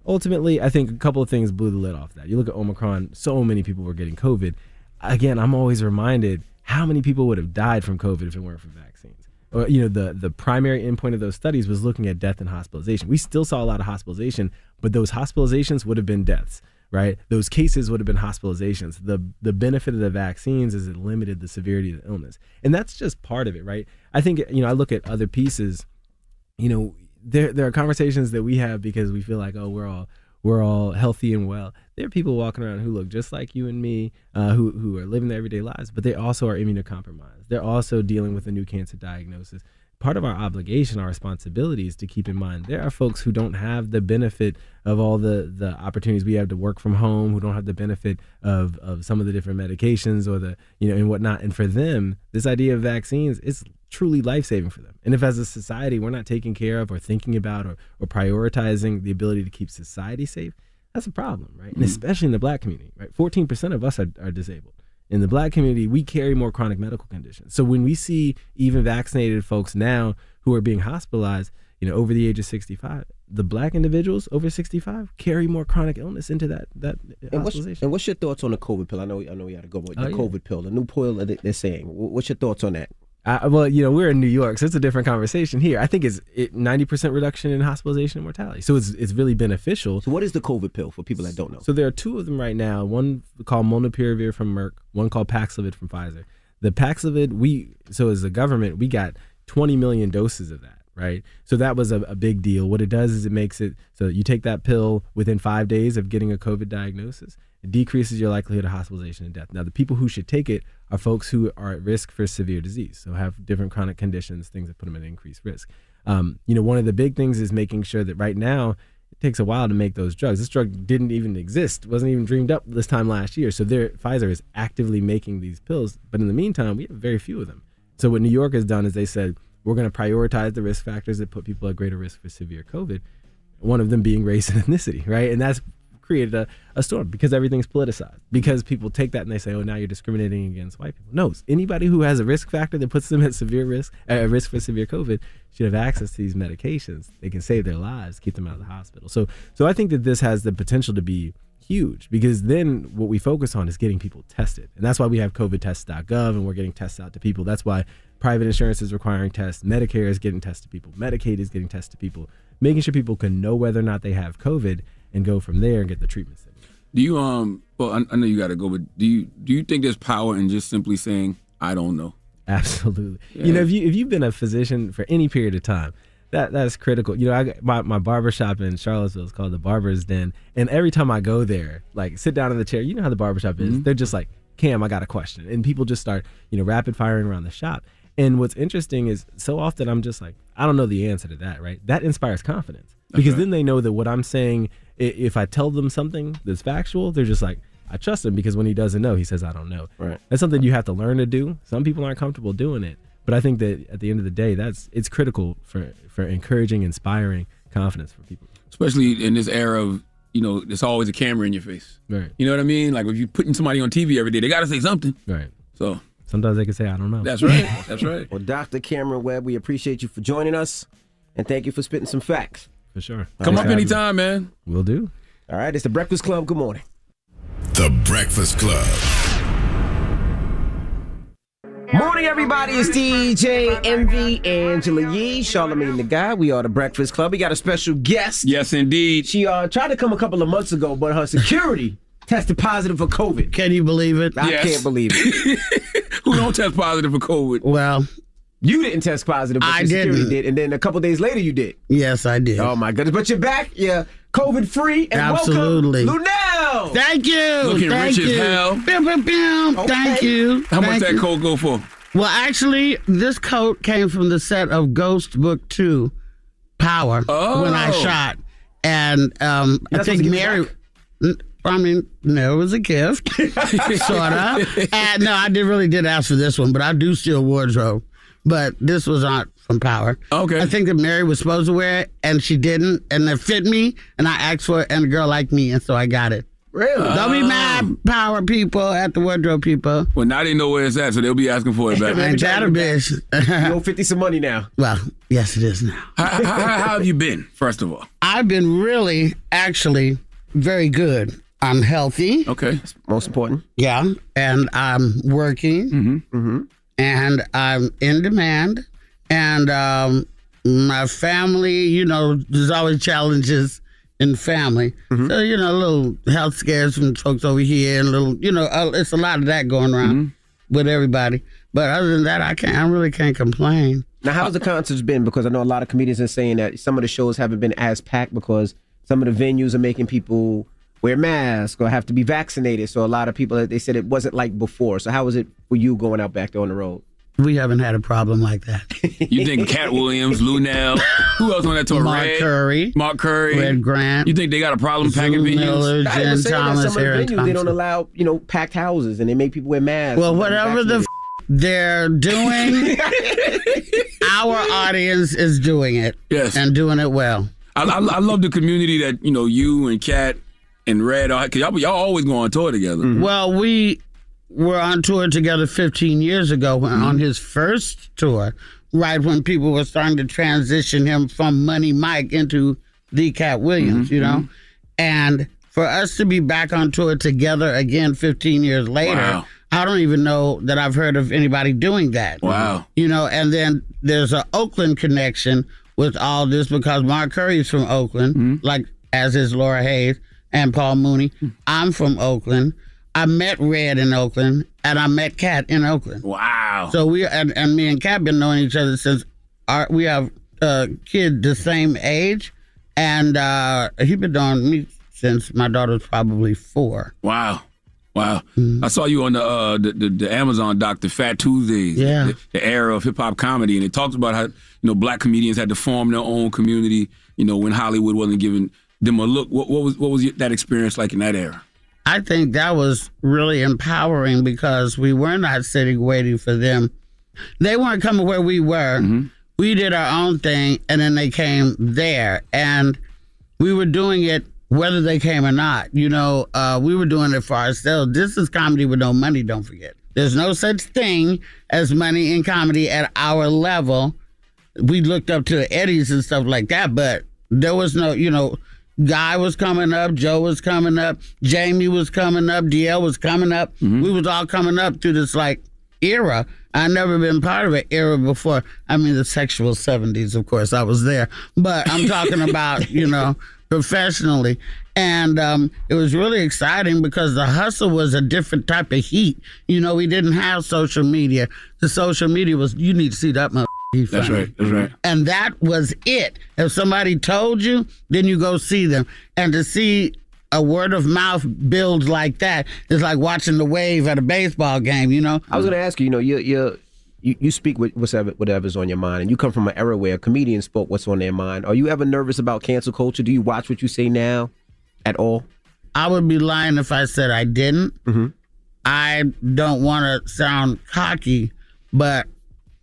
Ultimately, I think a couple of things blew the lid off that. You look at Omicron, so many people were getting COVID. Again, I'm always reminded how many people would have died from COVID if it weren't for vaccines. Or, you know, the the primary endpoint of those studies was looking at death and hospitalization. We still saw a lot of hospitalization, but those hospitalizations would have been deaths, right? Those cases would have been hospitalizations. The the benefit of the vaccines is it limited the severity of the illness. And that's just part of it, right? I think, you know, I look at other pieces, you know, there there are conversations that we have because we feel like, oh, we're all we're all healthy and well. There are people walking around who look just like you and me, uh, who who are living their everyday lives, but they also are immunocompromised. They're also dealing with a new cancer diagnosis. Part of our obligation, our responsibility is to keep in mind there are folks who don't have the benefit of all the the opportunities we have to work from home, who don't have the benefit of of some of the different medications or the you know and whatnot. And for them, this idea of vaccines is truly life saving for them. And if as a society we're not taking care of or thinking about or, or prioritizing the ability to keep society safe, that's a problem, right? And Mhm. especially in the black community, right? 14% of us are, are disabled. In the black community, we carry more chronic medical conditions. So when we see even vaccinated folks now who are being hospitalized, you know, over the age of 65, the black individuals over 65 carry more chronic illness into that that And what's, hospitalization. and what's your thoughts on the COVID pill? I know, I know, you had to go with the Oh, yeah. COVID pill, the new pill that they- they're saying. What's your thoughts on that? I, well, you know, we're in New York, so it's a different conversation here. I think it's it, 90% reduction in hospitalization and mortality. So it's it's really beneficial. So what is the COVID pill for people that don't know? So there are two of them right now. One called Molnupiravir from Merck, one called Paxlovid from Pfizer. The Paxlovid, we so as a government, we got 20 million doses of that, right? So that was a, a big deal. What it does is it makes it so you take that pill within five days of getting a COVID diagnosis. Decreases your likelihood of hospitalization and death. Now, the people who should take it are folks who are at risk for severe disease, so have different chronic conditions, things that put them at increased risk. Um, you know, one of the big things is making sure that right now it takes a while to make those drugs. This drug didn't even exist, wasn't even dreamed up this time last year. So there, Pfizer is actively making these pills, but in the meantime, we have very few of them. So what New York has done is they said we're going to prioritize the risk factors that put people at greater risk for severe COVID. One of them being race and ethnicity, right? And that's created a, a storm because everything's politicized. Because people take that and they say, "Oh, now you're discriminating against white people." No, anybody who has a risk factor that puts them at severe risk, at risk for severe COVID, should have access to these medications. They can save their lives, keep them out of the hospital. So, so I think that this has the potential to be huge because then what we focus on is getting people tested, and that's why we have COVIDtests.gov and we're getting tests out to people. That's why private insurance is requiring tests, Medicare is getting tests to people, Medicaid is getting tests to people, making sure people can know whether or not they have COVID and go from there and get the treatments. Do you um? Well, I, I know you got to go, but do you do you think there's power in just simply saying I don't know? Absolutely. You know, if you if you've been a physician for any period of time, that that's critical. You know, I my my barber shop in Charlottesville is called the Barber's Den, and every time I go there, like sit down in the chair, you know how the barber shop is. They're just like, "Cam, I got a question," and people just start you know rapid firing around the shop. And what's interesting is so often I'm just like, I don't know the answer to that, right? That inspires confidence because right. then they know that what I'm saying, if I tell them something that's factual, they're just like, I trust him because when he doesn't know, he says, I don't know. Right. That's something you have to learn to do. Some people aren't comfortable doing it. But I think that at the end of the day, that's it's critical for, for encouraging, inspiring confidence for people. Especially in this era of you know, there's always a camera in your face. Right. You know what I mean? Like if you're putting somebody on TV every day, they got to say something. Right. So Sometimes they can say, I don't know. that's right. That's right. Well, Dr. Cameron Webb, we appreciate you for joining us, and thank you for spitting some facts. For sure. Come up anytime, man. We'll do. All right, it's the Breakfast Club. Good morning. The Breakfast Club. Morning, everybody. It's DJ Envy Angela Yee, Charlemagne the Guy. We are the Breakfast Club. We got a special guest. Yes, indeed. She uh, tried to come a couple of months ago, but her security tested positive for COVID. Can you believe it? I Yes. can't believe it. Who don't test positive for COVID? Well, You didn't test positive, but I your didn't. did, and then a couple days later you did. yes, I did. Oh my goodness! But you're back. You're COVID free, and Absolutely. welcome, Luenell. Thank you. Looking Thank rich as you. hell. Pew, pew, pew. Thank you. How much Thank that you. coat go for? Well, actually, this coat came from the set of Ghost Book 2 Power oh. when I Oh. shot. And um, I think to give it Mary. I mean, no, it was a gift, sort of. And no, I did really did ask for this one, but I do steal wardrobe. But this was not from Power. Okay. I think that Mary was supposed to wear it, and she didn't, and it fit me, and I asked for it, and the girl liked me, and so I got it. Really? Don't be mad, Power people, at the wardrobe people. Well, now they know where it's at, so they'll be asking for it back. Ain't that a You bitch? owe fifty some money now. well, yes, it is now. how, how, how how have you been? First of all, I've been really, actually, very good. I'm healthy, okay. Most important. yeah, and I'm working, Mm-hmm. And I'm in demand, and um, my family. You know, there's always challenges in family, Mm-hmm. so you know, a little health scares from folks over here, and little, you know, uh, it's a lot of that going around Mm-hmm. with everybody. But other than that, I can't. I really can't complain. Now, how's the concerts been? Because I know a lot of comedians are saying that some of the shows haven't been as packed because some of the venues are making people wear masks or have to be vaccinated. So a lot of people they said it wasn't like before. So how was it for you going out back there on the road? We haven't had a problem like that. You think Katt Williams, Luenell, who else on that tour? Mark Red, Curry, Mark Curry, Red Grant, You think they got a problem packing Sue venues? Miller, I Jen was saying that Thomas, some of the Aaron venues they don't allow you know packed houses and they make people wear masks. Well, whatever the f- they're doing, our audience is doing it Yes. and doing it well. I, I, I love the community that you know you and Katt and Red are because y'all, y'all always go on tour together. Mm-hmm. Well, we were on tour together 15 years ago when, on his first tour right when people were starting to transition him from Money Mike into the Katt Williams, Mhm, you know? mhm. And for us to be back on tour together again 15 years later, Wow. I don't even know that I've heard of anybody doing that. Wow. You know, and then there's an Oakland connection with all this because Mark Curry's from Oakland, Mm-hmm. like as is Laura Hayes and Paul Mooney. I'm from Oakland. I met Red in Oakland and I met Katt in Oakland. Wow. So we and, and me and Katt been knowing each other since our we have uh kid the same age and uh he been knowing me since my daughter's probably four. Wow. Wow. Mm-hmm. I saw you on the, uh, the, the the Amazon doc, the Phat Tuesdays. Yeah. The, the era of hip hop comedy. And it talks about how, you know, black comedians had to form their own community, you know, when Hollywood wasn't giving them a look. What, what was what was that experience like in that era? I think that was really empowering because we were not sitting waiting for them. They weren't coming where we were. We did our own thing and then they came there. And we were doing it whether they came or not. You know, uh, we were doing it for ourselves. This is comedy with no money, don't forget. There's no such thing as money in comedy at our level. We looked up to the Eddies and stuff like that, but there was no, you know, Guy was coming up, Joe was coming up, Jamie was coming up, DL was coming up. We was all coming up through this like era. I never been part of an era before. I mean, the sexual seventies, of course, I was there, but I'm talking about you know professionally, and um, it was really exciting because the hustle was a different type of heat. You know, we didn't have social media. The social media was you need to see that. he That's funny." right. That's right. And that was it. If somebody told you, then you go see them. And to see a word of mouth build like that is like watching the wave at a baseball game, you know? I was going to ask you. You know, you you you, you speak with whatever, whatever's on your mind, and you come from an era where comedians spoke what's on their mind. Are you ever nervous about cancel culture? Do you watch what you say now, at all? I would be lying if I said I didn't. Mm-hmm. I don't want to sound cocky, but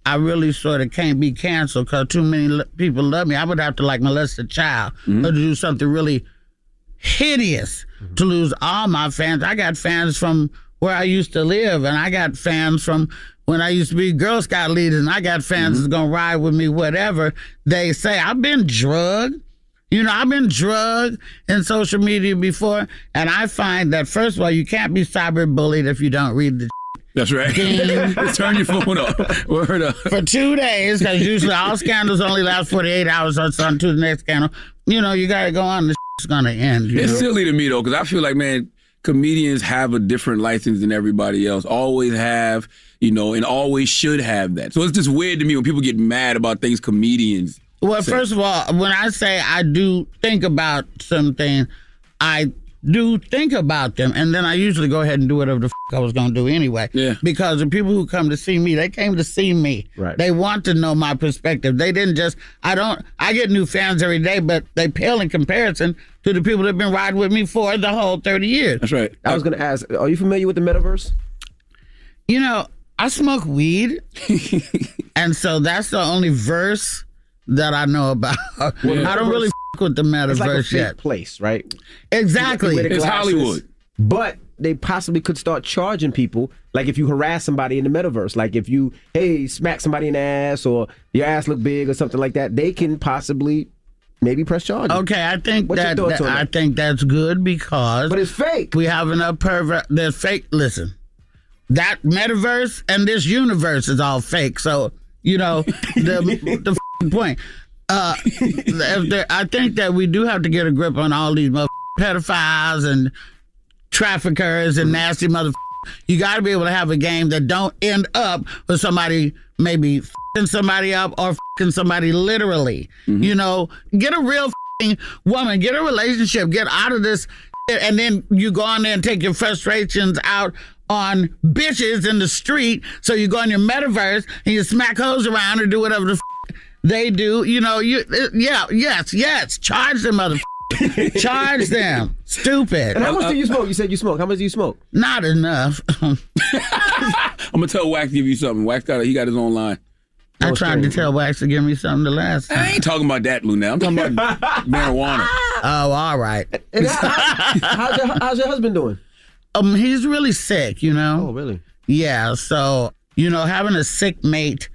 I really sort of can't be canceled because too many lo- people love me. I would have to like molest a child mm-hmm. or to do something really hideous mm-hmm. to lose all my fans. I got fans from where I used to live, and I got fans from when I used to be Girl Scout leader, and I got fans mm-hmm. that's gonna ride with me, whatever they say. I've been drugged. You know, I've been drugged in social media before, and I find that first of all, you can't be cyber bullied if you don't read the That's right. Turn your phone off. Word up. for two days because usually all scandals only last 48 hours or so to the next scandal. You know, you got to go on. The is going to end. It's know? silly to me though, because I feel like man, comedians have a different license than everybody else. Always have, you know, and always should have that. So it's just weird to me when people get mad about things comedians. Well, say. first of all, when I say I do think about something, I do think about them, and then I usually go ahead and do whatever the f- I was going to do anyway. Yeah. Because the people who come to see me, they came to see me. Right. They want to know my perspective. They didn't just. I don't. I get new fans every day, but they pale in comparison to the people that've been riding with me for the whole thirty years. That's right. I was going to ask. Are you familiar with the metaverse? You know, I smoke weed, and so that's the only verse that I know about. I don't really f- with the It's like a metaverse fake yet. place, right? Exactly. You wear the It's glasses, Hollywood. But they possibly could start charging people, like if you harass somebody in the metaverse, like if you hey smack somebody in the ass or your ass look big or something like that, they can possibly maybe press charges. Okay, I think What's your that, thoughts that- on I think that's good because But it's fake. we have enough pervert. There's fake. Listen, that metaverse and this universe is all fake. So you know the the point. Uh, there, I think that we do have to get a grip on all these mother- pedophiles and traffickers and nasty mother. You got to be able to have a game that don't end up with somebody maybe fing somebody up or fing somebody literally. You know, get a real woman, get a relationship, get out of this, and then you go on there and take your frustrations out on bitches in the street. So you go in your metaverse and you smack hoes around or do whatever the they do. You know, you uh, yeah, yes, yes. Charge them, mother. Charge them. Stupid. And how much do you smoke? You said you smoke. How much do you smoke? Not enough. I'm gonna tell Wax to give you something. Wax got he got his own line. I tried to tell Wax to give me something to last. I ain't talking about that, Lou. Now I'm talking about marijuana. Oh, all right. And how- how's, your, how's your husband doing? Um, he's really sick. You know. Oh, really? Yeah. So you know, having a sick mate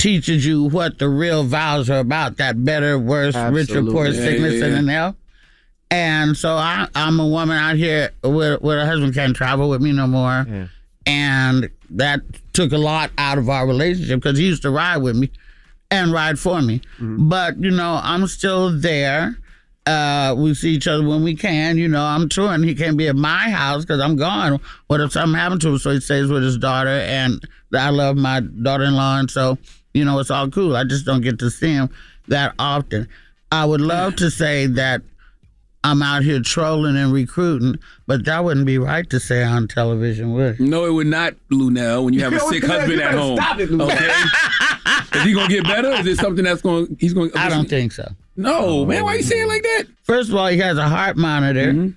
teaches you what the real vows are about that better, worse, richer, Absolutely. poor, Yeah, sickness, yeah, and yeah. in hell. And so I, I'm a woman out here where, where her husband can't travel with me no more. And that took a lot out of our relationship because he used to ride with me and ride for me. But, you know, I'm still there. Uh, we see each other when we can. You know, I'm touring. He can't be at my house because I'm gone. What if something happened to him? So he stays with his daughter, and I love my daughter-in-law, and so you know it's all cool. I just don't get to see him that often. I would love to say that I'm out here trolling and recruiting, but that wouldn't be right to say on television, would it? No, it would not, Luenell. When you have a Yo, sick husband at home, stop it, Luenell. okay? Is he gonna get better? Is it something that's going? He's going. I don't think so. No, man. Why are you saying like that? First of all, he has a heart monitor.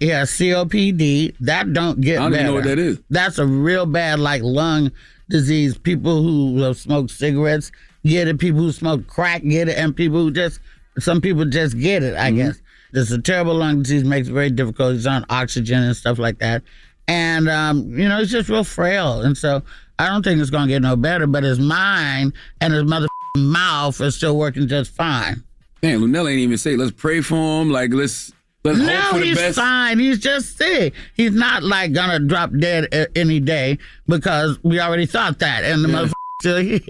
He has COPD. That don't get Mm-hmm. I don't better. even know what that is. That's a real bad like lung disease. People who have smoked cigarettes get it. People who smoke crack get it, and people who just some people just get it. Mm-hmm. I guess it's a terrible lung disease. Makes it very difficult. He's on oxygen and stuff like that, and um, you know he's just real frail. And so I don't think it's gonna get no better. But his mind and his mother mouth is still working just fine. Man, Luenell ain't even say. Let's pray for him. Like let's let's no, hope for the he's best. fine. He's just sick. He's not like gonna drop dead uh, any day because we already thought that. And the motherfucker still here.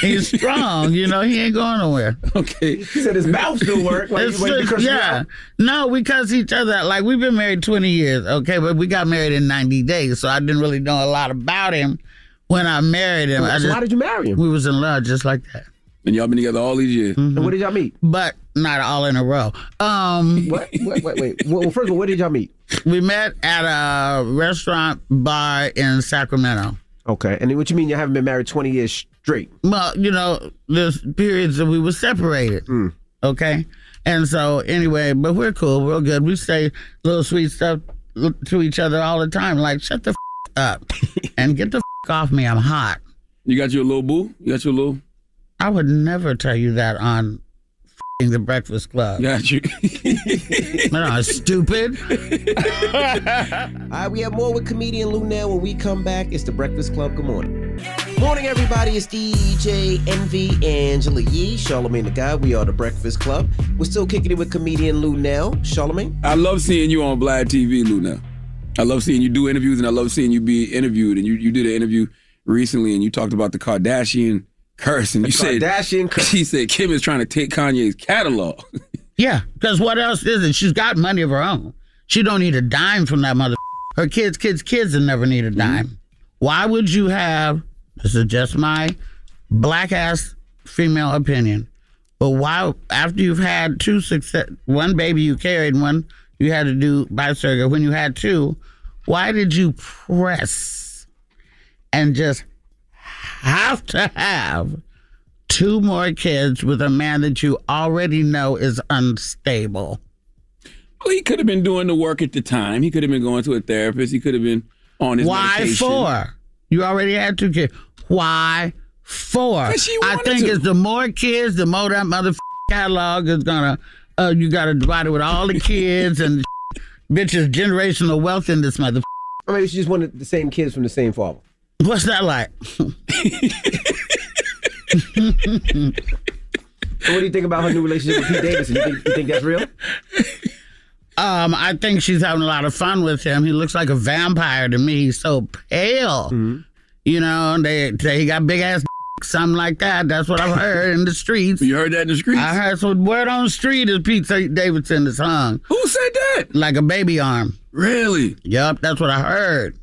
He's strong. You know, he ain't going nowhere. Okay. He said his mouth still work. Like, It's you wait to just- curse yeah. No, we cuss each other out. Like we've been married 20 years, okay, but we got married in 90 days, so I didn't really know a lot about him when I married him. I So just, why did you marry him? We was in love just like that. And y'all been together all these years. Mm-hmm. And where did y'all meet? But not all in a row. Um What? Wait, wait, wait. Well, first of all, where did y'all meet? We met at a restaurant bar in Sacramento. Okay. And then what you mean you haven't been married 20 years straight? Well, you know, there's periods that we were separated. Okay. And so anyway, but we're cool, we're good. We say little sweet stuff to each other all the time, like shut the f- up and get the f- off me. I'm hot. You got your little boo. You got your little. I would never tell you that on f***ing the Breakfast Club. Got you. Man, I'm stupid. All right, we have more with comedian Luenell when we come back. It's the Breakfast Club. Good morning. Morning, everybody. It's DJ Envy, Angela Yee, Charlemagne the Guy. We are the Breakfast Club. We're still kicking it with comedian Luenell. Charlemagne? I love seeing you on Vlad TV, Luna. I love seeing you do interviews, and I love seeing you be interviewed. And you, you did an interview recently, and you talked about the Kardashian curse, and The you said Kardashian curse. She said Kim is trying to take Kanye's catalog. Yeah, because what else is it? She's got money of her own. She don't need a dime from that mother. Her kids, kids, kids will never need a mm-hmm. dime. Why would you have? This is just my black ass female opinion. But why, after you've had two success, one baby you carried, one you had to do by surrogate. When you had two, why did you press and just have to have two more kids with a man that you already know is unstable? Well, he could have been doing the work at the time. He could have been going to a therapist. He could have been on his Why medication. four? You already had two kids. Why four? 'Cause she I think to. it's the more kids, the more that mother catalog is gonna. Uh, you got to divide it with all the kids and bitches generational wealth in this mother. Or maybe she just wanted the same kids from the same father. What's that like? So what do you think about her new relationship with Pete Davidson? You think, you think that's real? Um, I think she's having a lot of fun with him. He looks like a vampire to me. He's so pale. Mm-hmm. You know, they say he got big ass, something like that. That's what I've heard in the streets. You heard that in the streets? I heard so. Word on the street is Pete Davidson is hung. Who said that? Like a baby arm. Really? Yup, that's what I heard.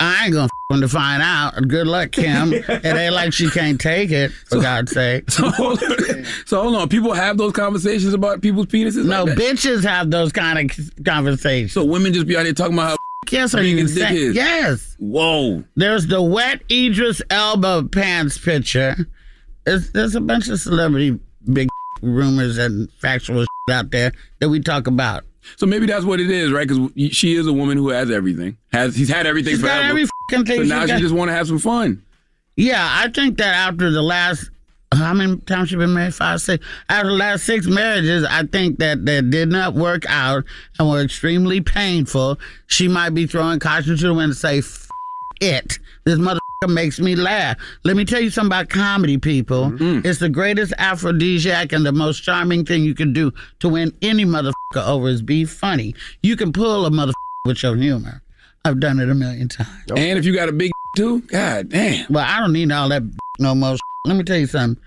I ain't gonna f- to find out. Good luck, Kim. it ain't like she can't take it, for God's sake. So hold, on. so hold on. People have those conversations about people's penises. No, like bitches have those kind of conversations. So women just be out here talking about how Yes, I big even his dick say, yes. Whoa. There's the wet Idris Elba pants picture. There's, there's a bunch of celebrity big rumors and factual out there that we talk about. So maybe that's what it is, right? Because she is a woman who has everything. Has he's had everything She's got forever. every So she now she got. just want to have some fun. Yeah, I think that after the last, how many times she been married? Five, six. After the last six marriages, I think that that did not work out and were extremely painful. She might be throwing caution to the wind and say, F- it. This mother makes me laugh. Let me tell you something about comedy, people. Mm-hmm. It's the greatest aphrodisiac and the most charming thing you can do to win any motherfucker over is be funny. You can pull a motherfucker with your humor. I've done it a million times. And if you got a big too, god damn. Well, I don't need all that no more. Let me tell you something.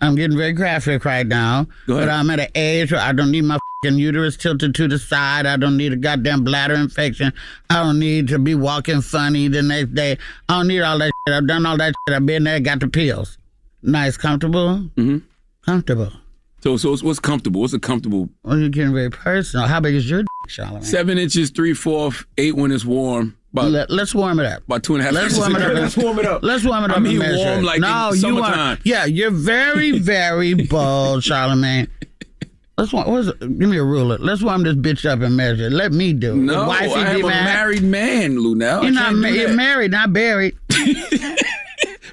I'm getting very graphic right now, Go ahead. but I'm at an age where I don't need my fucking uterus tilted to the side. I don't need a goddamn bladder infection. I don't need to be walking funny the next day. I don't need all that shit. I've done all that shit. I've been there, got the pills. Nice, comfortable, Mm-hmm. comfortable. So, so what's- what's comfortable? What's a comfortable? Well, you're getting very personal. How big is your dick, Charlemagne? Seven inches, three fourth, eight when it's warm. About, Let, us warm it up. about two and a half. Let's warm it up. Let's warm it up. Let's warm it up. I mean, and measure warm it. like no, in you summertime. are. Yeah, you're very, very bold, Charlemagne. Let's warm. What's it? Give me a ruler. Let's warm this bitch up and measure. it. Let me do it. No, Wifey I have be a mad. married man, Luenell. You're not. can't Ma- you're married, not buried.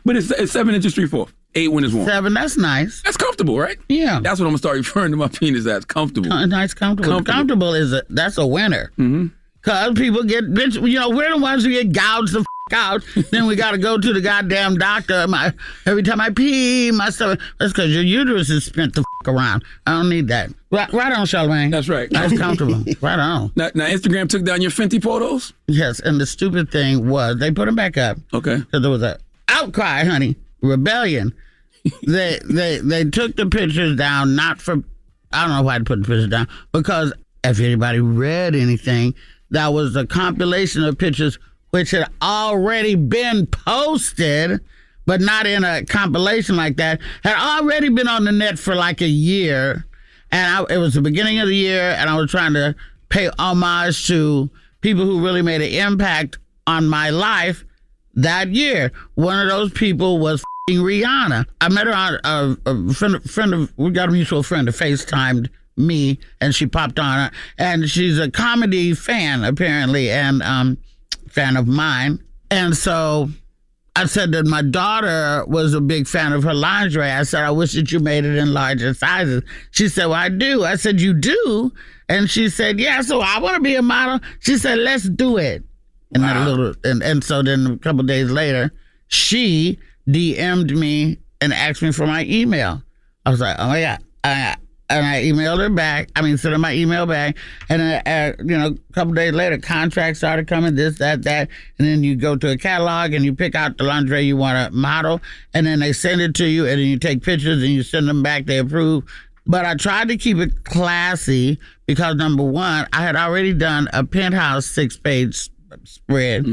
But it's, it's seven inches, three fourths, eight when it's warm. Seven. That's nice. That's comfortable, right? Yeah. That's what I'm gonna start referring to my penis as comfortable. Nice, comfortable. Comfortable. Comfortable, is a that's a winner. Mm-hmm. Cause people get bitch. You know, we're the ones who get gouged the f- out. then we got to go to the goddamn doctor. My every time I pee, my stomach. That's because your uterus is spent the f- around. I don't need that. Right, right on, Charlemagne. That's right. That's comfortable. right on. Now, now, Instagram took down your Fenty photos. Yes, and the stupid thing was they put them back up. Okay. Because there was a outcry, honey, rebellion. they they they took the pictures down not for I don't know why they put the pictures down because if anybody read anything, that was a compilation of pictures which had already been posted, but not in a compilation like that. Had already been on the net for like a year, and I, it was the beginning of the year, and I was trying to pay homage to people who really made an impact on my life that year. One of those people was Rihanna. I met her on a, a friend, friend of we got a mutual friend a FaceTimed me and she popped on and she's a comedy fan apparently and um fan of mine. And so I said that my daughter was a big fan of her lingerie. I said, I wish that you made it in larger sizes. She said, Well, I do. I said, You do? And she said, Yeah, so I want to be a model. She said, Let's do it. And then a little and, and so then a couple days later, she DM'd me and asked me for my email. I was like, Oh my God. I, and I emailed her back. I mean, sent her my email back. And then, uh, you know, a couple days later, contracts started coming, this, that, that. And then you go to a catalog and you pick out the lingerie you want to model. And then they send it to you. And then you take pictures and you send them back. They approve. But I tried to keep it classy because number one, I had already done a penthouse six page spread.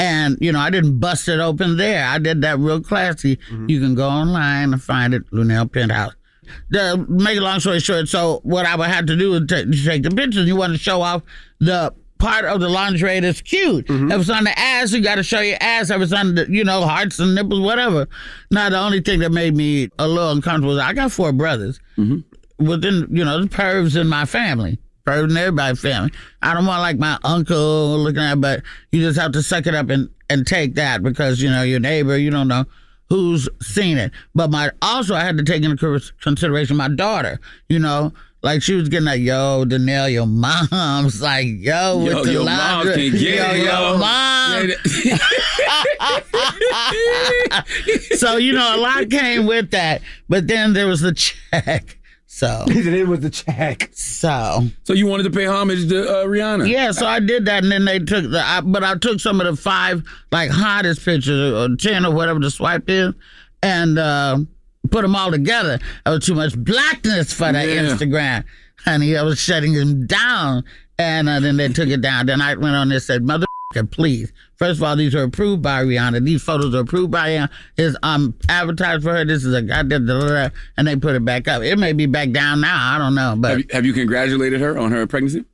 And, you know, I didn't bust it open there. I did that real classy. You can go online and find it, Luenell Penthouse. The, make a long story short, so what I would have to do is ta- take the pictures. You want to show off the part of the lingerie that's cute. Mm-hmm. If it's on the ass, you got to show your ass. If it's on the, you know, hearts and nipples, whatever. Now, the only thing that made me a little uncomfortable is I got four brothers mm-hmm. within, you know, the pervs in my family. Pervs in everybody's family. I don't want like my uncle looking at, but you just have to suck it up and, and take that because, you know, your neighbor, you don't know who's seen it. But my also I had to take into consideration my daughter, you know. Like she was getting like, yo, Danelle, your mom's like, yo, with Yo, the your mom can get yo, it, your yo. mom. so you know, a lot came with that. But then there was the check. So it was the check. So So you wanted to pay homage to uh, Rihanna? yeah, so I did that, and then they took the. I, but I took some of the five like hottest pictures, or ten, or whatever the swipe is, and uh, put them all together. There was too much blackness for that Yeah. Instagram, honey. I was shutting them down, and uh, then they took it down. Then I went on there and said, "Mother." Please. First of all, these are approved by Rihanna. These photos are approved by Rihanna. Is um advertised for her. This is a goddamn da, da, da, and they put it back up. It may be back down now. I don't know, but Have you, have you congratulated her on her pregnancy?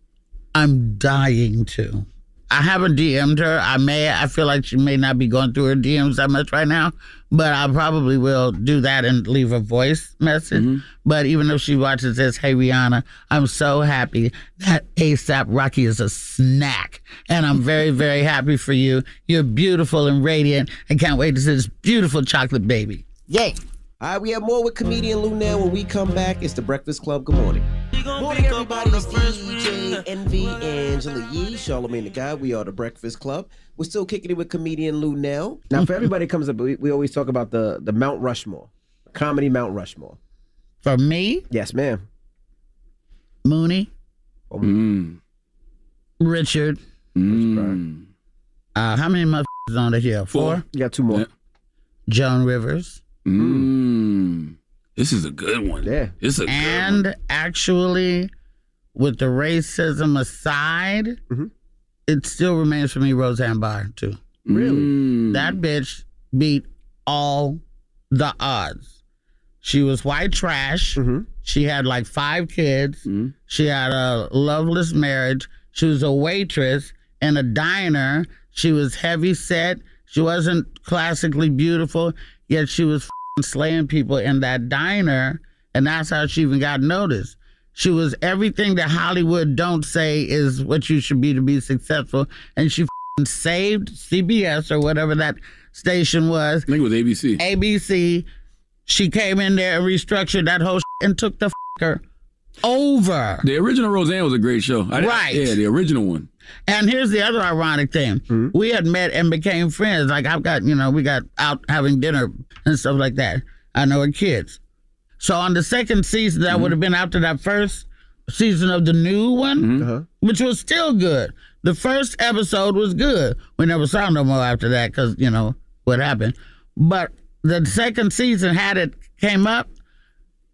I'm dying to. I haven't DM'd her. I may. I feel like she may not be going through her DMs that much right now, but I probably will do that and leave a voice message. Mm-hmm. But even if she watches this, hey Rihanna, I'm so happy that ASAP Rocky is a snack, and I'm very, very happy for you. You're beautiful and radiant, I can't wait to see this beautiful chocolate baby. Yay! All right, we have more with comedian Luenell. When we come back, it's the Breakfast Club. Good morning. Morning, everybody. It's DJ Envy, Angela Yee, Charlemagne the Guy. We are the Breakfast Club. We're still kicking it with comedian Luenell. Now, for everybody that comes up, we, we always talk about the the Mount Rushmore, comedy Mount Rushmore. For me, Yes, ma'am. Mooney, Mm. Richard. Mm. Uh, how many motherfuckers on the hill? Four. You got two more. Joan Rivers. Mm. This is a good one. Yeah. This is a good one. And actually, with the racism aside, Mm-hmm. it still remains for me Roseanne Barr too. Really? Mm. That bitch beat all the odds. She was white trash. Mm-hmm. She had like five kids. She had a loveless marriage. She was a waitress in a diner. She was heavy set. She wasn't classically beautiful, yet she was f***ing slaying people in that diner, and that's how she even got noticed. She was everything that Hollywood don't say is what you should be to be successful, and she saved CBS or whatever that station was. I think it was ABC. ABC. She came in there and restructured that whole and took the fucker over. The original Roseanne was a great show. I- Right. Yeah, the original one. And here's the other ironic thing. Hmm? We had met and became friends. Like I've got, you know, we got out having dinner and stuff like that. I know her kids. So on the second season, that hmm? would have been after that first season of the new one, hmm? uh-huh. which was still good. The first episode was good. We never saw no more after that because, you know, what happened. But the second season had it came up,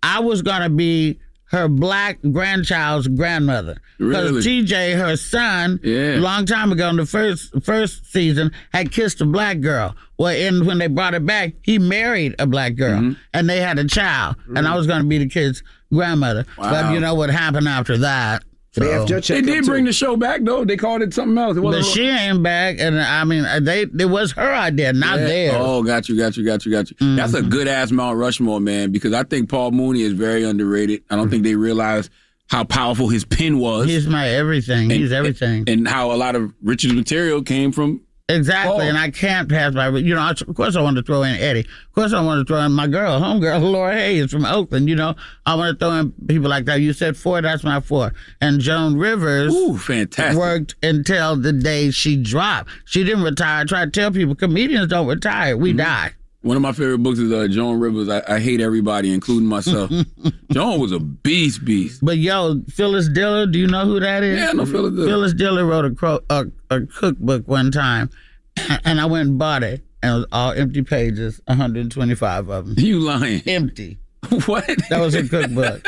I was gonna be her black grandchild's grandmother. Because Really? TJ, her son, Yeah. a long time ago in the first first season, had kissed a black girl. Well, and when they brought it back, he married a black girl, Mm-hmm. and they had a child. And I was going to be the kid's grandmother. But you know what happened after that? So- They did bring the show back though. They called it something else. It but wasn't. she ain't back, and I mean, they it was her idea, not Yeah. theirs. Oh, got you, got you, got you, got you. Mm-hmm. That's a good ass Mount Rushmore, man. Because I think Paul Mooney is very underrated. I don't think they realize how powerful his pen was. He's my everything. He's everything. and how a lot of Richard's material came from. Exactly, Paul. and I can't pass by. You know, of course, I want to throw in Eddie. Of course, I want to throw in my girl, homegirl, Laura Hayes from Oakland. You know, I want to throw in people like that. You said four, that's my four. And Joan Rivers, Ooh, fantastic. worked until the day she dropped. She didn't retire. I try to tell people, comedians don't retire. We mm-hmm. die. One of my favorite books is uh, Joan Rivers. I, I hate everybody, including myself. Joan was a beast, beast. But yo, Phyllis Diller, do you know who that is? Yeah, I know Phyllis Diller. Phyllis Diller wrote a, cro- a, a cookbook one time, and I went and bought it, and it was all empty pages, 125 of them. You lying? Empty. What? That was her cookbook.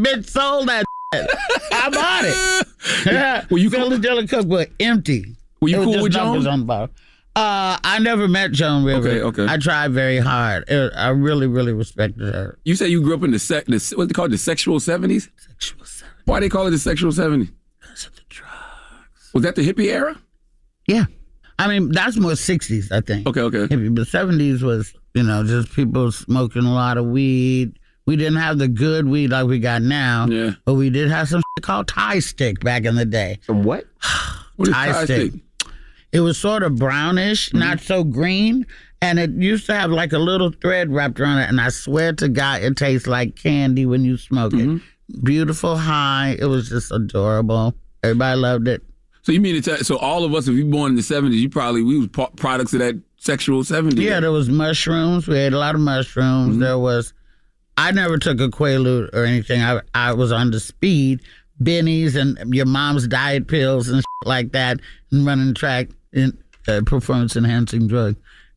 Bitch sold that. shit. I bought it. Yeah. Were you Phyllis Diller cookbook empty. Were you It cool with Joan? on the bottom. Uh, I never met Joan Rivers. Okay, okay. I tried very hard. It- I really, really respected her. You say you grew up in the sec, the, what they call it, the sexual seventies. Sexual seventies. Why they call it the sexual seventies? Because of the drugs. Was that the hippie era? Yeah. I mean, that's more 60s, I think. Okay, okay. Hippie, But 70s was, you know, just people smoking a lot of weed. We didn't have the good weed like we got now. Yeah. But we did have some shit called Thai stick back in the day. Some what? What is Thai Thai stick. stick? It was sort of brownish, Mm-hmm. not so green. And it used to have like a little thread wrapped around it. And I swear to God, it tastes like candy when you smoke Mm-hmm. it. Beautiful high. It was just adorable. Everybody loved it. So you mean to tell? So all of us, if you born in the seventies, you probably we was po- products of that sexual seventies. Yeah, there was mushrooms. We ate a lot of mushrooms. Mm-hmm. There was. I never took a Quaalude or anything. I I was on the speed, bennies, and your mom's diet pills and shit like that, and running track in uh, performance enhancing drug.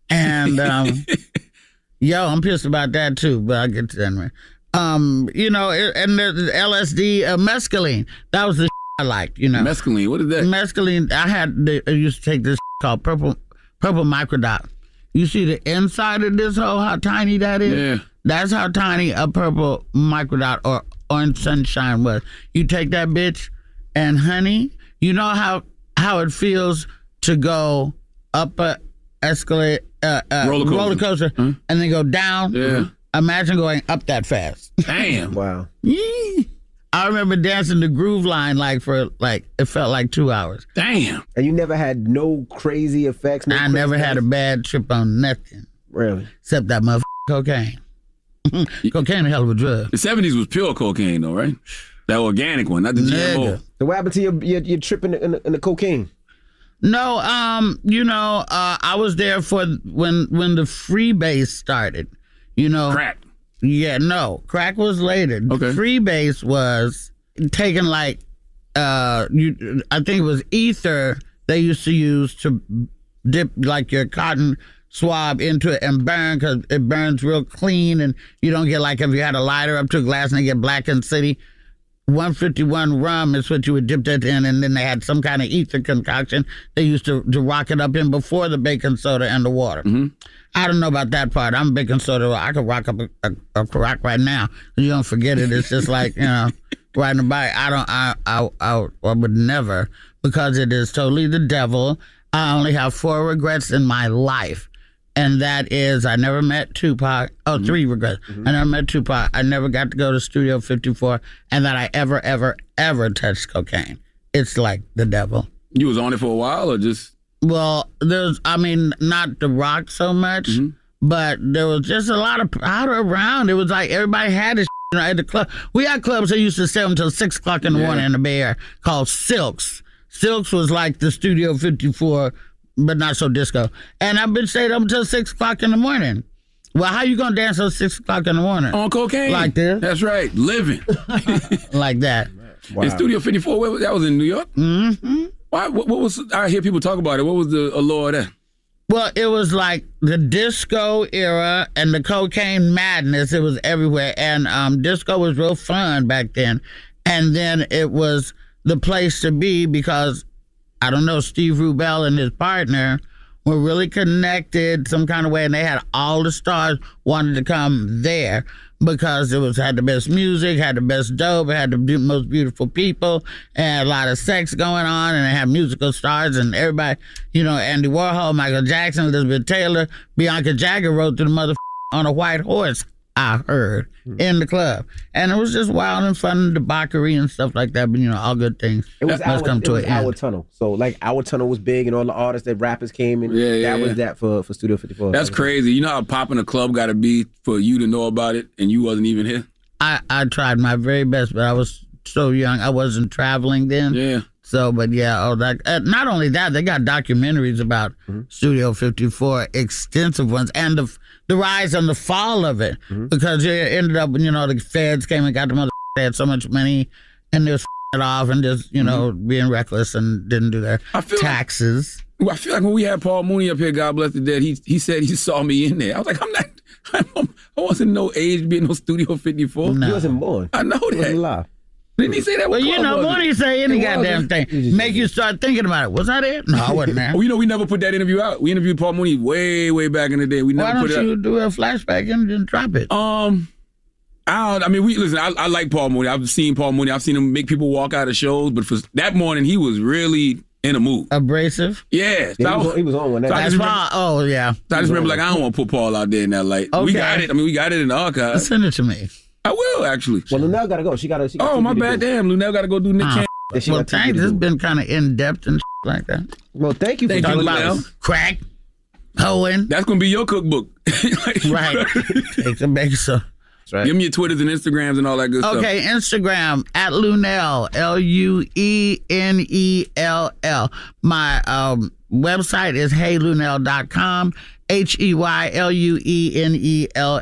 And um, yo, I'm pissed about that too. But I'll get to that anyway. Um, you know, and the, LSD, uh, mescaline. That was the I liked. You know, mescaline. What is that? Mescaline. I had. The, I used to take this called purple purple microdot. You see the inside of this hole, how tiny that is? Yeah. That's how tiny a purple microdot or orange sunshine was. You take that bitch and honey, you know how how it feels to go up a escalator uh, uh, Roller coaster. roller coaster and then go down. Yeah. Imagine going up that fast. Damn. Wow. Yee. I remember dancing the groove line like for like it felt like two hours. Damn. And you never had no crazy effects. No I crazy never had a bad trip on nothing Really? except that motherfucking cocaine. cocaine, a hell of a drug. The seventies was pure cocaine, though, right? That organic one, not the GMO. So what happened to your your, your trip in the, in, the, in the cocaine? No, um, you know, uh, I was there for when when the freebase started. You know, crack. Yeah, no, crack was later. Okay. Freebase was taking like, uh, you, I think it was ether they used to use to dip like your cotton swab into it and burn because it burns real clean and you don't get like if you had a lighter up to a glass and they get black and city. 151 rum is what you would dip that in, and then they had some kind of ether concoction they used to, to rock it up in before the baking soda and the water. Mm-hmm. I don't know about that part. I'm baking soda. I could rock up a, a, a crack right now. You don't forget it. It's just like you know, riding a bike. I don't. I, I I I would never because it is totally the devil. I only have four regrets in my life. And that is, I never met Tupac. Oh, Mm-hmm. three regrets. I never met Tupac. I never got to go to Studio 54, and that I ever, ever, ever touched cocaine. It's like the devil. You was on it for a while, or just Well, there's, I mean, not the rock so much, Mm-hmm. but there was just a lot of powder around. It was like everybody had it you know, at the club. We had clubs that used to sell until six o'clock in the Yeah. morning in the Bay Area called Silks. Silks was like the Studio 54, but not so disco. And I've been staying up until six o'clock in the morning. Well, how you gonna dance till six o'clock in the morning? on cocaine? Like this? That's right, living. like that. In Studio 54, where was, that was in New York. Mm-hmm. Why? What, what was? I hear people talk about it. What was the allure of that? Well, it was like the disco era and the cocaine madness. It was everywhere, and um, disco was real fun back then. And then it was the place to be because I don't know Steve Rubell and his partner were really connected some kind of way, and they had all the stars wanted to come there because it was had the best music, had the best dope, it had the most beautiful people, and a lot of sex going on, and they had musical stars and everybody, you know, Andy Warhol, Michael Jackson, Elizabeth Taylor, Bianca Jagger rode to the mother on a white horse. I heard in the club, and it was just wild and fun, debauchery and stuff like that. But you know, all good things It was must our, come it to was an end. our tunnel. So like our tunnel was big, and all the artists that rappers came in. Yeah, yeah, that was that for for Studio 54. That's crazy. You know how popping a club got to be for you to know about it, and you wasn't even here. I, I tried my very best, but I was so young. I wasn't traveling then. Yeah. So, but yeah, oh, that. Uh, not only that, they got documentaries about Mm-hmm. Studio 54, extensive ones, and the the rise and the fall of it, Mm-hmm. because it ended up, you know, the feds came and got the mother. They had so much money, and they was it off and just, you know, being reckless and didn't do their Mm-hmm. I feel like- taxes. Well, I feel like when we had Paul Mooney up here, God bless the dead, he he said he saw me in there. I was like, I'm not, I'm, I wasn't no age being no Studio 54. No. He wasn't born. I know He wasn't that. Alive. Didn't he say that? Well, you know, was it? Mooney say any goddamn thing, make you start thinking about it. Was I there? No, I wasn't there. Oh, you know, we never put that interview out. We interviewed Paul Mooney way, way back in the day. We never Why don't you out. do a flashback and then drop it? Um, I don't. I mean, we listen. I, I like Paul Mooney. I've seen Paul Mooney. I've seen him make people walk out of shows. But for that morning, he was really in a mood. Abrasive. Yeah, Yeah, he, was on, he was on one. I That just That's remember, why. Oh yeah. so I just remember like I don't want to put Paul out there in that light. Okay. We got it. I mean, we got it in the archive. Send it to me. I will actually. well, Luenell got to go. She got to. She got Oh my bad. Damn, Luenell got to go do Nick Ah. Cannon. Yeah, Well, got TV thanks. to It's been kind of in depth and like that. Well, thank you for Thank you, talking Talk about crack, hoeing, That's gonna be your cookbook. right? Take some baking soda. right. Give me your Twitters and Instagrams and all that good stuff. Okay, Instagram at Luenell, L U E N E L L. My um, website is heyluenell.com, H E Y L U E N E L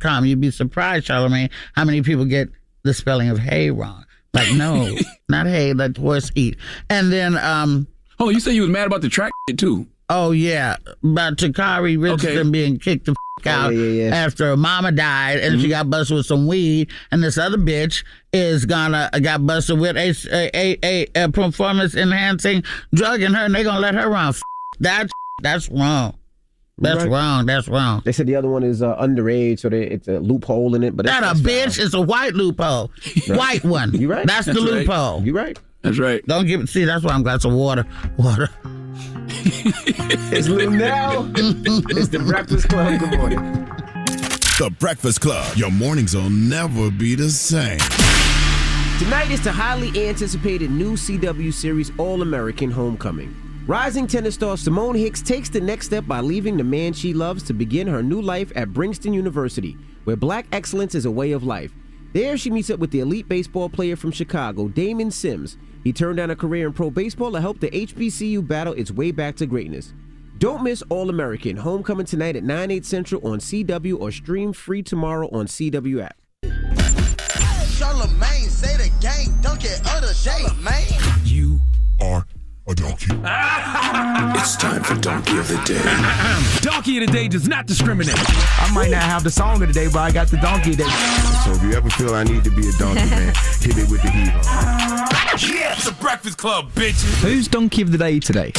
com. You'd be surprised, Charlemagne, how many people get the spelling of hay wrong. Like, no, not hay, let the horse eat. And then, um, Oh, you said you was mad about the track too. Oh yeah, about Sha'Carri Richardson Okay. being kicked the f- out yeah, yeah, yeah. after her mama died, and she got busted with some weed, and this other bitch is gonna got busted with a a, a, a performance enhancing drug in her, and they gonna let her run. F- That's that's wrong. That's Right. wrong. That's wrong. They said the other one is uh, underage, so they, it's a loophole in it. But That that's, a that's bitch. It's a white loophole. White one. You right. That's, the right. loophole. You right. That's right. Don't give it. See, that's why I'm got some water. Water. It's Luenell. it's the Breakfast Club. Good morning. The Breakfast Club. Your mornings will never be the same. Tonight is the highly anticipated new CW series All American Homecoming. Rising tennis star Simone Hicks takes the next step by leaving the man she loves to begin her new life at Bringston University, where black excellence is a way of life. There, she meets up with the elite baseball player from Chicago, Damon Sims. He turned down a career in pro baseball to help the HBCU battle its way back to greatness. Don't miss All American, homecoming tonight at 9, 8 central on CW or stream free tomorrow on CW app. Charlemagne say the gang dunk it other day, man. You are a donkey. it's time for Donkey of the Day. Donkey of the day does not discriminate. I might not have the song of the day, but I got the donkey of the day. So if you ever feel I need to be a donkey, man, hit it with the hero. Yeah, it's the Breakfast Club, bitches. Who's donkey of the day today?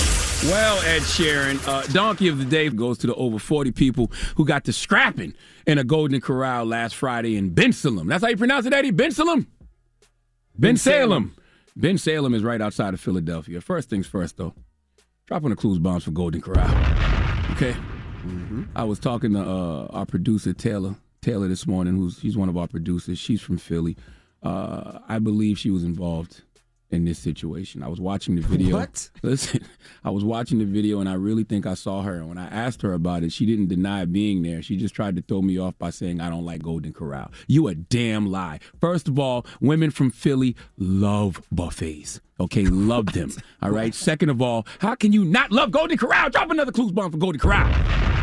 Well, Ed Sheeran, uh, Donkey of the Day goes to the over 40 people who got to scrapping in a Golden Corral last Friday in Bensalem. That's how you pronounce it, Eddie? Bensalem? Ben Salem. Bensalem is right outside of Philadelphia. First things first, though. Dropping the clues bombs for Golden Corral. Okay? I was talking to uh, our producer, Taylor. Taylor this morning, who's she's one of our producers. She's from Philly. Uh, I believe she was involved in this situation. I was watching the video. What? Listen, I was watching the video and I really think I saw her. And when I asked her about it, she didn't deny being there. She just tried to throw me off by saying, I don't like Golden Corral. You a damn lie. First of all, women from Philly love buffets. Okay, love them. All right. Second of all, how can you not love Golden Corral? Drop another clues bomb for Golden Corral.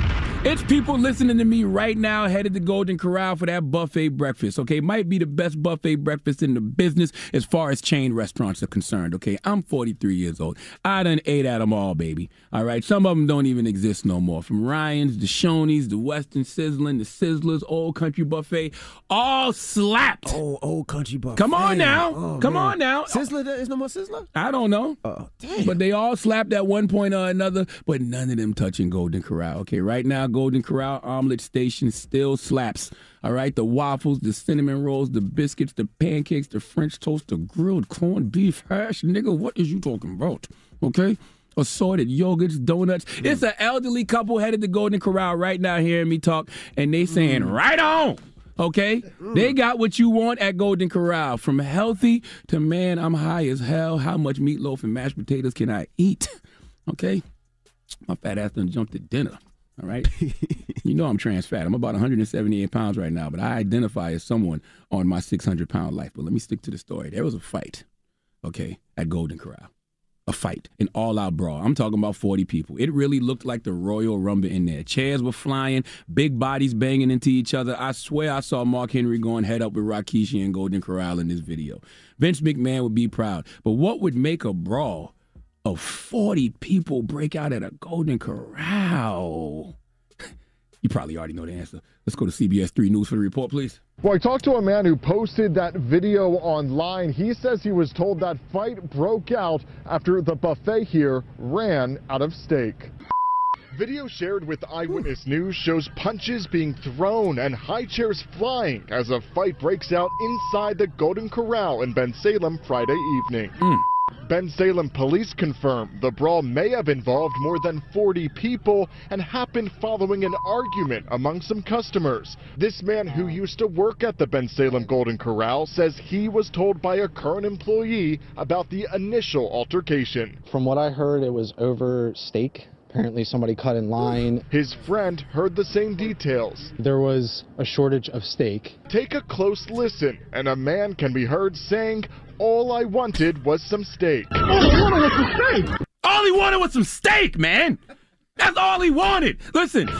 It's people listening to me right now headed to Golden Corral for that buffet breakfast. Okay, might be the best buffet breakfast in the business as far as chain restaurants are concerned. Okay, I'm 43 years old. I done ate at them all, baby. All right, some of them don't even exist no more. From Ryan's, the Shoney's, the Western Sizzlin, the Sizzlers, Old Country Buffet, all slapped. Oh, Old Country Buffet. Come on now, Oh, come man. on now. Sizzler, is no more Sizzler? I don't know. Oh, damn. But they all slapped at one point or another, but none of them touching Golden Corral. Okay, right now, Golden Corral Omelet Station still slaps. All right, the waffles, the cinnamon rolls, the biscuits, the pancakes, the French toast, the grilled corned beef hash. Nigga, what is you talking about? Okay? Assorted yogurts, donuts. Hmm. It's an elderly couple headed to Golden Corral right now hearing me talk, and they saying, hmm. right on. Okay? Hmm. They got what you want at Golden Corral. From healthy to man, I'm high as hell. How much meatloaf and mashed potatoes can I eat? Okay? My fat ass done jumped to dinner. All right? you know I'm trans fat. I'm about 178 pounds right now, but I identify as someone on my 600 pound life. But let me stick to the story. There was a fight, okay, at Golden Corral. A fight, an all out brawl. I'm talking about 40 people. It really looked like the Royal Rumble in there. Chairs were flying, big bodies banging into each other. I swear I saw Mark Henry going head up with Rikishi and Golden Corral in this video. Vince McMahon would be proud. But what would make a brawl of 40 people break out at a Golden Corral? You probably already know the answer. Let's go to CBS 3 News for the report, please. Well, I talked to a man who posted that video online. He says he was told that fight broke out after the buffet here ran out of steak. Video shared with Eyewitness News shows punches being thrown and high chairs flying as a fight breaks out inside the Golden Corral in Bensalem Friday evening. Ben Salem police confirm the brawl may have involved more than 40 people and happened following an argument among some customers. This man who used to work at the Bensalem Golden Corral says he was told by a current employee about the initial altercation. From what I heard, it was over steak. Apparently, somebody cut in line. His friend heard the same details. There was a shortage of steak. Take a close listen, and a man can be heard saying, All I wanted was some steak. All he wanted was some steak, man. That's all he wanted. Listen.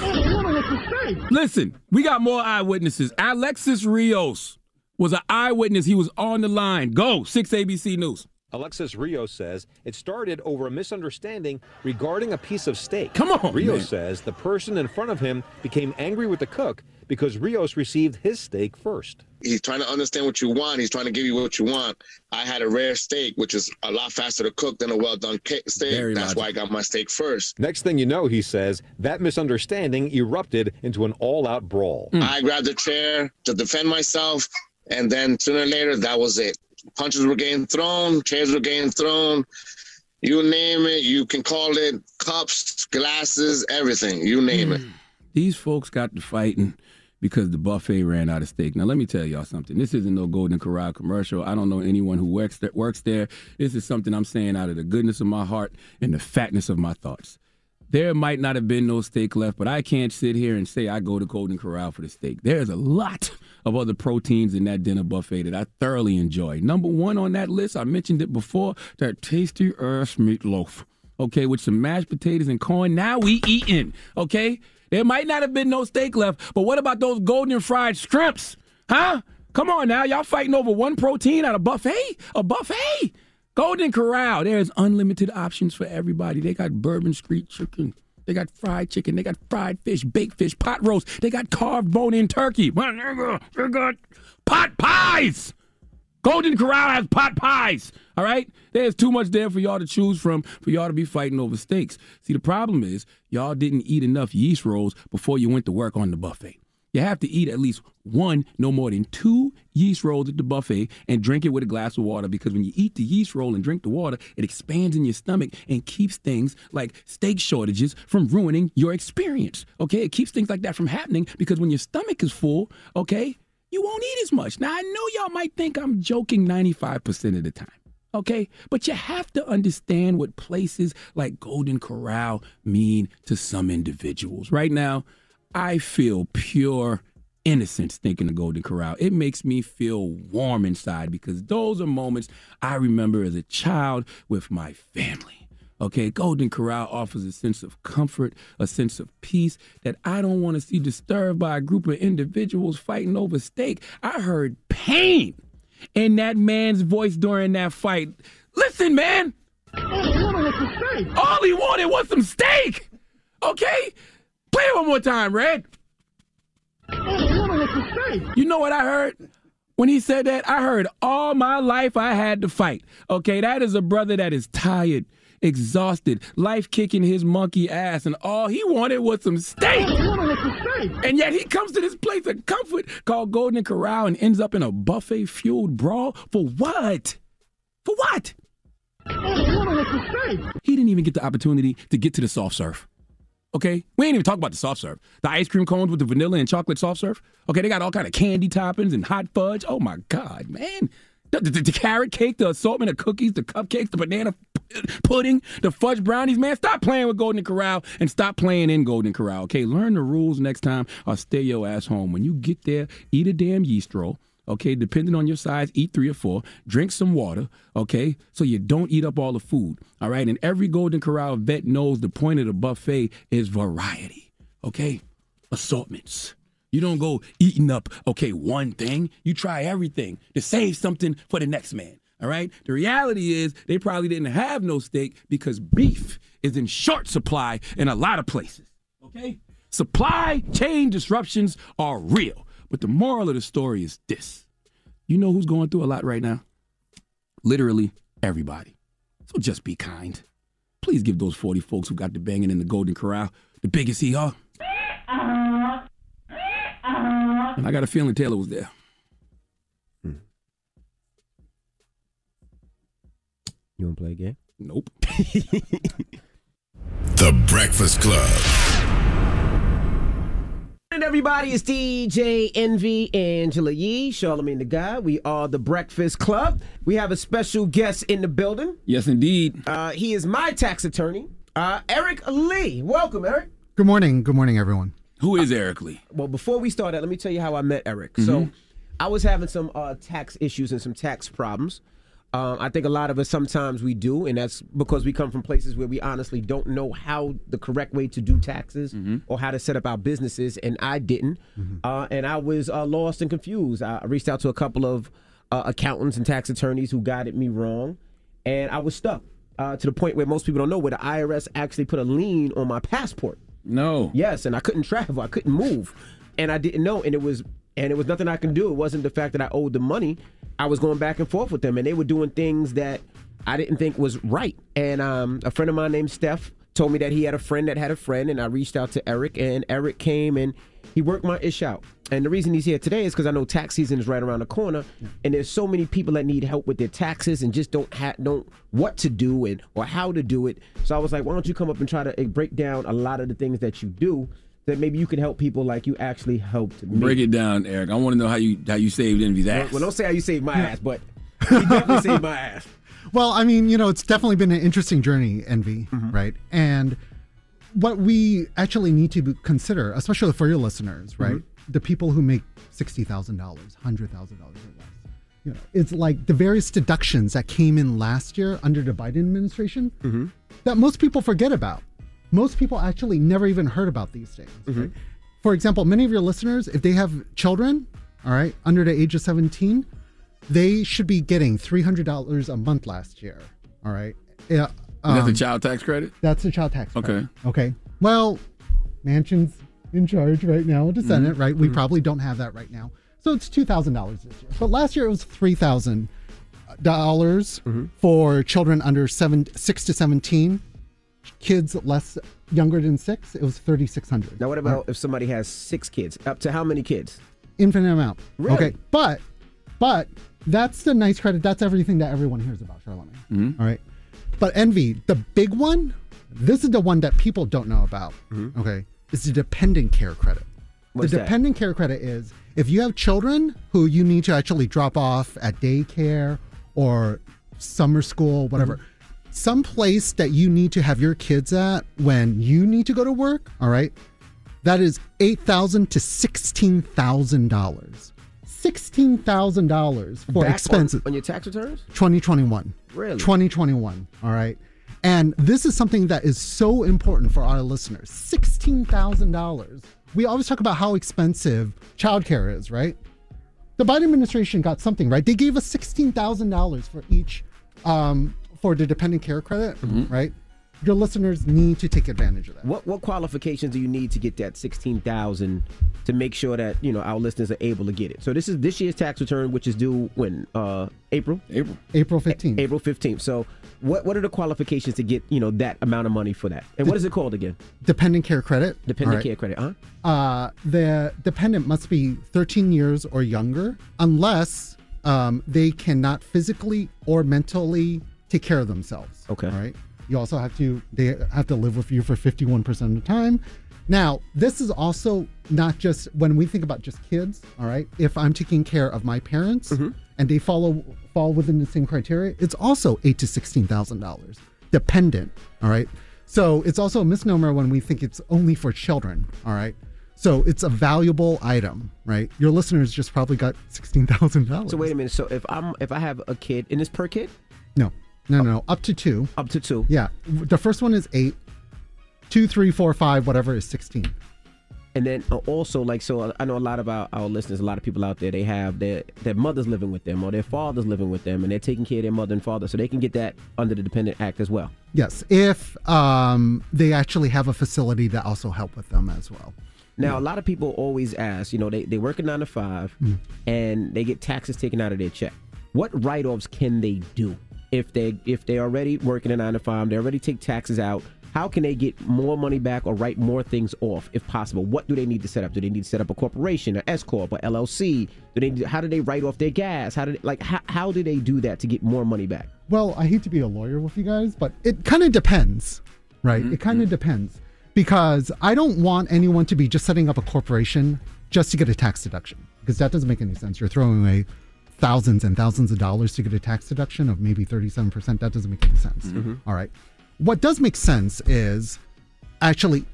Listen, we got more eyewitnesses. Alexis Rios was an eyewitness. He was on the line. Go, 6 ABC News. Alexis Rios says it started over a misunderstanding regarding a piece of steak. Come on, Rios man. says the person in front of him became angry with the cook because Rios received his steak first. He's trying to understand what you want. He's trying to give you what you want. I had a rare steak, which is a lot faster to cook than a well done steak. Very That's why I got my steak first. Next thing you know, he says, that misunderstanding erupted into an all out brawl. I grabbed a chair to defend myself, and then sooner or later, that was it. Punches were getting thrown, chairs were getting thrown. You name it, you can call it cups, glasses, everything. You name it. Hmm. These folks got to fighting because the buffet ran out of steak. Now let me tell y'all something. This isn't no Golden Corral commercial. I don't know anyone who works there, works there. This is something I'm saying out of the goodness of my heart and the fatness of my thoughts. There might not have been no steak left, but I can't sit here and say I go to Golden Corral for the steak. There's a lot of other proteins in that dinner buffet that I thoroughly enjoy. Number one on that list, I mentioned it before, that tasty earth meatloaf. Okay, with some mashed potatoes and corn. Now we eating. Okay, there might not have been no steak left, but what about those golden fried shrimps? Huh? Come on now, y'all fighting over one protein at a buffet? A buffet? Golden Corral, there's unlimited options for everybody. They got Bourbon Street chicken. They got fried chicken. They got fried fish, baked fish, pot roast. They got carved bone-in turkey. They got pot pies. Golden Corral has pot pies. All right? There's too much there for y'all to choose from for y'all to be fighting over steaks. See, the problem is y'all didn't eat enough yeast rolls before you went to work on the buffet. You have to eat at least one, no more than two yeast rolls at the buffet and drink it with a glass of water because when you eat the yeast roll and drink the water, it expands in your stomach and keeps things like steak shortages from ruining your experience. Okay? It keeps things like that from happening because when your stomach is full, okay, you won't eat as much. Now, I know y'all might think I'm joking 95% of the time. Okay, but you have to understand what places like Golden Corral mean to some individuals. Right now, I feel pure innocence thinking of Golden Corral. It makes me feel warm inside because those are moments I remember as a child with my family. Okay, Golden Corral offers a sense of comfort, a sense of peace that I don't want to see disturbed by a group of individuals fighting over steak. I heard pain in that man's voice during that fight. Listen, man. All he wanted was some steak. Okay? Play it one more time, Red. You know what I heard? When he said that, I heard all my life I had to fight. Okay, that is a brother that is tired, exhausted, life kicking his monkey ass, and all he wanted was some steak. And yet he comes to this place of comfort called Golden Corral and ends up in a buffet fueled brawl for what? For what? He didn't even get the opportunity to get to the soft serve. Okay, we ain't even talk about the soft serve. The ice cream cones with the vanilla and chocolate soft serve. Okay, they got all kind of candy toppings and hot fudge. Oh my god, man! The, the, the carrot cake, the assortment of cookies, the cupcakes, the banana pudding, the fudge brownies. Man, stop playing with Golden Corral and stop playing in Golden Corral. Okay, learn the rules next time or stay your ass home. When you get there, eat a damn yeast roll. Okay, depending on your size, eat three or four. Drink some water, okay, so you don't eat up all the food. All right, and every Golden Corral vet knows the point of the buffet is variety, okay? Assortments. You don't go eating up, okay, one thing. You try everything to save something for the next man. All right? The reality is they probably didn't have no steak because beef is in short supply in a lot of places. Okay? Supply chain disruptions are real. But the moral of the story is this. You know who's going through a lot right now? Literally everybody. So just be kind. Please give those 40 folks who got the banging in the Golden Corral the biggest hee haw. And I got a feeling Taylor was there. Hmm. You want to play a game? Nope. The Breakfast Club. And everybody, it's DJ Envy, Angela Yee, Charlemagne the Guy. We are the Breakfast Club. We have a special guest in the building. Yes, indeed. Uh, he is my tax attorney, uh, Eric Lee. Welcome, Eric. Good morning. Good morning, everyone. Who is Eric Lee? Well, before we start that, let me tell you how I met Eric. So, Mhm. I was having some uh, tax issues and some tax problems. Um, I think a lot of us sometimes we do, and that's because we come from places where we honestly don't know how the correct way to do taxes or how to set up our businesses, and I didn't. Uh, and I was uh, lost and confused. I reached out to a couple of uh, accountants and tax attorneys who guided me wrong, and I was stuck uh, to the point where most people don't know where the IRS actually put a lien on my passport. No. Yes, and I couldn't travel. I couldn't move, and I didn't know. And it was and it was nothing I can do. It wasn't the fact that I owed the money. I was going back and forth with them, and they were doing things that I didn't think was right. And um, a friend of mine named Steph told me that he had a friend that had a friend, and I reached out to Eric, and Eric came and he worked my ish out. And the reason he's here today is because I know tax season is right around the corner, and there's so many people that need help with their taxes and just don't have don't what to do and or how to do it. So I was like, why don't you come up and try to eh, break down a lot of the things that you do that maybe you can help people like you actually helped me. Break it down, Eric. I want to know how you how you saved Envy's ass. Well, don't say how you saved my ass, but you definitely saved my ass. Well, I mean, you know, it's definitely been an interesting journey, Envy, right? And what we actually need to consider, especially for your listeners, right, the people who make sixty thousand dollars, hundred thousand dollars or less. You know, it's like the various deductions that came in last year under the Biden administration Mm-hmm. that most people forget about. Most people actually never even heard about these things. Mm-hmm. right? For example, many of your listeners, if they have children, all right, under the age of 17, they should be getting $300 a month last year. All right. Yeah. Is that the um, child tax credit? That's the child tax Okay. credit. Okay. Well, Mansion's in charge right now, the Senate, Mhm. right? We Mhm. probably don't have that right now. So it's $2,000 this year. But last year it was $3,000 for children under seven, 6 to 17. Kids less younger than 6, it was 3600 Now, what about if somebody has six kids? Up to how many kids? infinite amount. Really? Okay, but but that's the nice credit. That's everything that everyone hears about Charlemagne. Mm-hmm. All right, but envy, the big one. This is the one that people don't know about. Okay, is the dependent care credit. What's the that? dependent care credit is if you have children who you need to actually drop off at daycare or summer school, whatever. Some place that you need to have your kids at when you need to go to work, all right? That is 8,000 to sixteen thousand dollars. Sixteen thousand dollars for Back on- expenses. on, your tax returns? 2021. Really? 2021. All right. And this is something that is so important for our listeners. $16,000. We always talk about how expensive childcare is, right? The Biden administration got something, right? They gave us $16,000 for each um, for the dependent care credit, right? Your listeners need to take advantage of that. What what qualifications do you need to get that sixteen thousand to make sure that you know our listeners are able to get it? So this is this year's tax return, which is due when uh, April. April. April fifteenth. April fifteenth. So what what are the qualifications to get you know that amount of money for that? And what is it called again? Dependent care credit. Dependent all right? care credit, huh? uh, the dependent must be 13 years or younger, unless um, they cannot physically or mentally take care of themselves. Okay. All right. You also have to they have to live with you for 51% of the time. Now, this is also not just when we think about just kids. All right. If I'm taking care of my parents mm-hmm. and they follow fall within the same criteria, it's also eight to sixteen thousand dollars dependent. All right. So it's also a misnomer when we think it's only for children. All right. So it's a valuable item, right? Your listeners just probably got sixteen thousand dollars. So wait a minute. So if I'm if I have a kid, and it's per kid? No, no, no, no. Up to two. Up to two. Yeah. The first one is eight. Two, three, four, five, whatever is sixteen. And then uh, also like so I know a lot about our, listeners, a lot of people out there, they have their their mothers living with them or their fathers living with them and they're taking care of their mother and father. So they can get that under the Dependent Act as well. Yes, if um, they actually have a facility that also help with them as well. Now, a lot of people always ask, you know, they, they work a nine to five Mm. and they get taxes taken out of their check. What write offs can they do if they if they're already working a nine to five, they already take taxes out? How can they get more money back or write more things off if possible? What do they need to set up? Do they need to set up a corporation, an S corp, or LLC? Do they? How do they write off their gas? How do they, like how, how do they do that to get more money back? Well, I hate to be a lawyer with you guys, but it kind of depends, right? Mm-hmm. It kind of depends because I don't want anyone to be just setting up a corporation just to get a tax deduction because that doesn't make any sense. You're throwing away thousands and thousands of dollars to get a tax deduction of maybe 37%. That doesn't make any sense. Mhm. All right. What does make sense is actually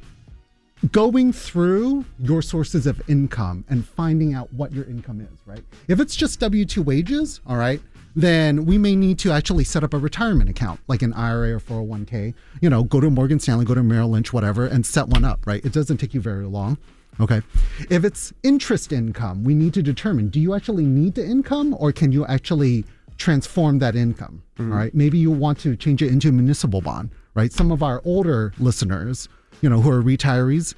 going through your sources of income and finding out what your income is, right? If it's just W 2 wages, all right, then we may need to actually set up a retirement account, like an IRA or 401k. You know, go to Morgan Stanley, go to Merrill Lynch, whatever, and set one up, right? It doesn't take you very long. Okay. If it's interest income, we need to determine do you actually need the income or can you actually transform that income? All right. Maybe you want to change it into a municipal bond, right? Some of our older listeners, you know, who are retirees,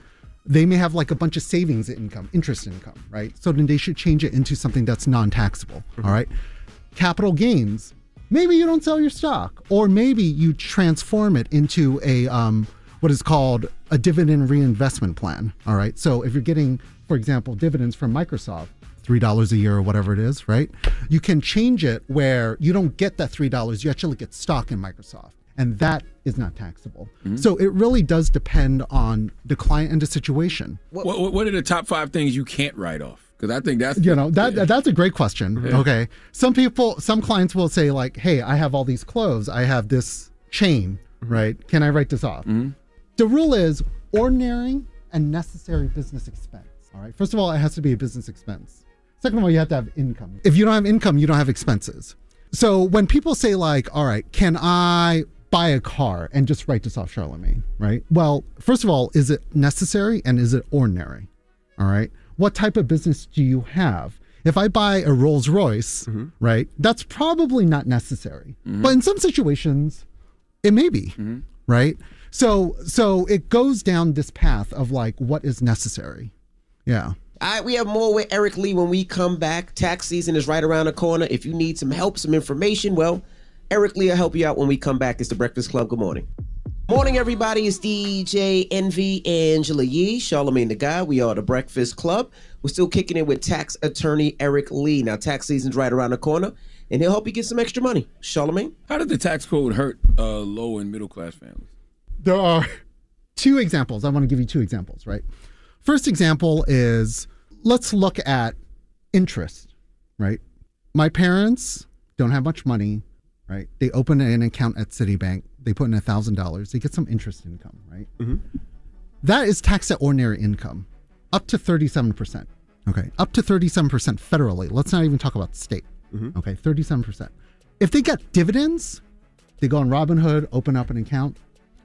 they may have like a bunch of savings income, interest income, right? So then they should change it into something that's non taxable. All right. Capital gains, maybe you don't sell your stock, or maybe you transform it into a, um, what is called a dividend reinvestment plan. All right. So if you're getting, for example, dividends from Microsoft, $3 a year or whatever it is, right? You can change it where you don't get that $3, you actually get stock in Microsoft. And that is not taxable. Mm-hmm. So it really does depend on the client and the situation. What, what, what are the top five things you can't write off? Because I think that's You know, that that's a great question. Yeah. Okay. Some people some clients will say like, "Hey, I have all these clothes. I have this chain, mm-hmm. right? Can I write this off?" Mm-hmm. The rule is ordinary and necessary business expense. All right. First of all, it has to be a business expense. Second of all, you have to have income. If you don't have income, you don't have expenses. So when people say like, "All right, can I buy a car and just write this off Charlemagne?" Right? Well, first of all, is it necessary and is it ordinary? All right. What type of business do you have? If I buy a Rolls Royce, mm-hmm. right, that's probably not necessary. Mm-hmm. But in some situations, it may be, mm-hmm. right? So so it goes down this path of like what is necessary. Yeah. All right, we have more with Eric Lee when we come back. Tax season is right around the corner. If you need some help, some information, well, Eric Lee will help you out when we come back. It's the Breakfast Club. Good morning. Morning, everybody. It's DJ Envy, Angela Yee, Charlemagne the Guy. We are the Breakfast Club. We're still kicking it with tax attorney Eric Lee. Now, tax season's right around the corner, and he'll help you get some extra money. Charlemagne? How did the tax code hurt uh, low and middle class families? There are two examples. I want to give you two examples, right? First example is let's look at interest, right? My parents don't have much money, right? They open an account at Citibank, they put in a thousand dollars, they get some interest income, right? Mm-hmm. That is taxed at ordinary income, up to 37%. Okay, up to 37% federally. Let's not even talk about the state. Mm-hmm. Okay, 37%. If they get dividends, they go on Robinhood, open up an account,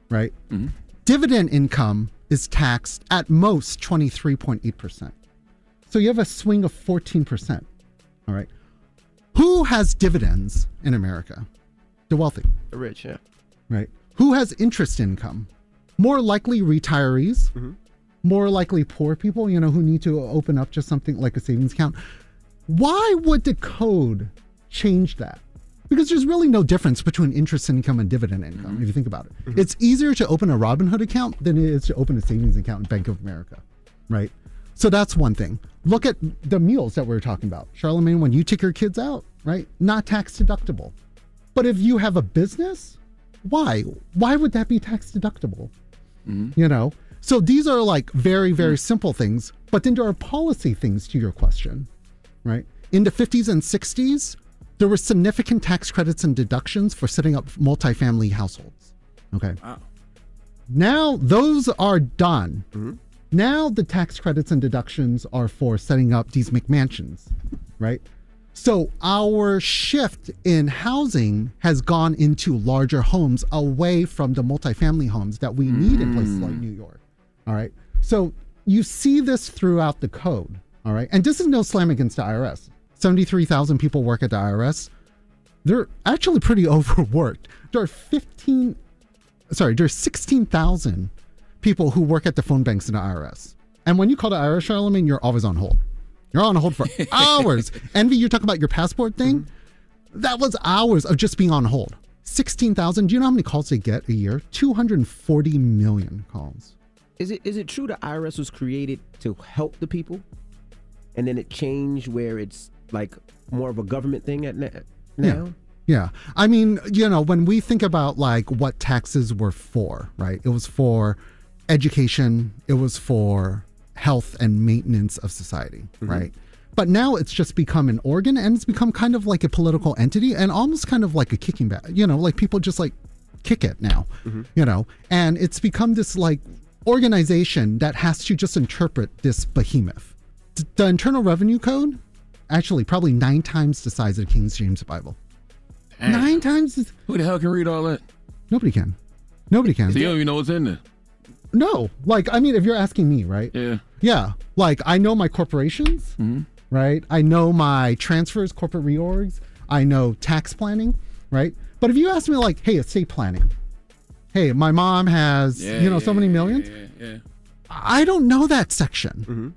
right? Mm-hmm. Dividend income is taxed at most 23.8%. So you have a swing of 14%. All right. Who has dividends in America? The wealthy, The rich, yeah. right? Who has interest income? More likely retirees, mm-hmm. more likely poor people, you know, who need to open up just something like a savings account. Why would the code change that? Because there's really no difference between interest income and dividend income, mm-hmm. if you think about it. Mm-hmm. It's easier to open a Robinhood account than it is to open a savings account in Bank of America, right? So that's one thing. Look at the meals that we are talking about. Charlemagne, when you take your kids out, right? Not tax deductible. But if you have a business, why? Why would that be tax deductible? Mm-hmm. You know? So these are like very, very simple things. But then there are policy things to your question, right? In the 50s and 60s, there were significant tax credits and deductions for setting up multifamily households. Okay. Wow. Now those are done. Mm-hmm. Now the tax credits and deductions are for setting up these McMansions, right? So our shift in housing has gone into larger homes away from the multifamily homes that we need in places like mm. New York. All right. So you see this throughout the code. All right. And this is no slam against the IRS. 73,000 people work at the IRS. They're actually pretty overworked. There are 15, sorry, there are 16,000 people who work at the phone banks in the IRS. And when you call the IRS, Charlemagne, you're always on hold. You're on hold for hours. Envy, you're talking about your passport thing? Mm-hmm. That was hours of just being on hold. 16,000. Do you know how many calls they get a year? 240 million calls. Is it is it true the IRS was created to help the people, and then it changed where it's like more of a government thing at na- now? Yeah. Yeah. I mean, you know, when we think about like what taxes were for, right? It was for education, it was for health and maintenance of society, mm-hmm. right? But now it's just become an organ and it's become kind of like a political entity and almost kind of like a kicking back. You know, like people just like kick it now, mm-hmm. you know, and it's become this like organization that has to just interpret this behemoth. The Internal Revenue Code, actually, probably nine times the size of the King James Bible. Nine times. the- Who the hell can read all that? Nobody can. Nobody can. So you don't even know what's in there. No, like I mean, if you're asking me, right? Yeah. Yeah, like I know my corporations, right? I know my transfers, corporate reorgs. I know tax planning, right? But if you ask me, like, hey, estate planning, hey, my mom has, Yeah, you know, so many millions. Yeah, yeah. I don't know that section. Hmm.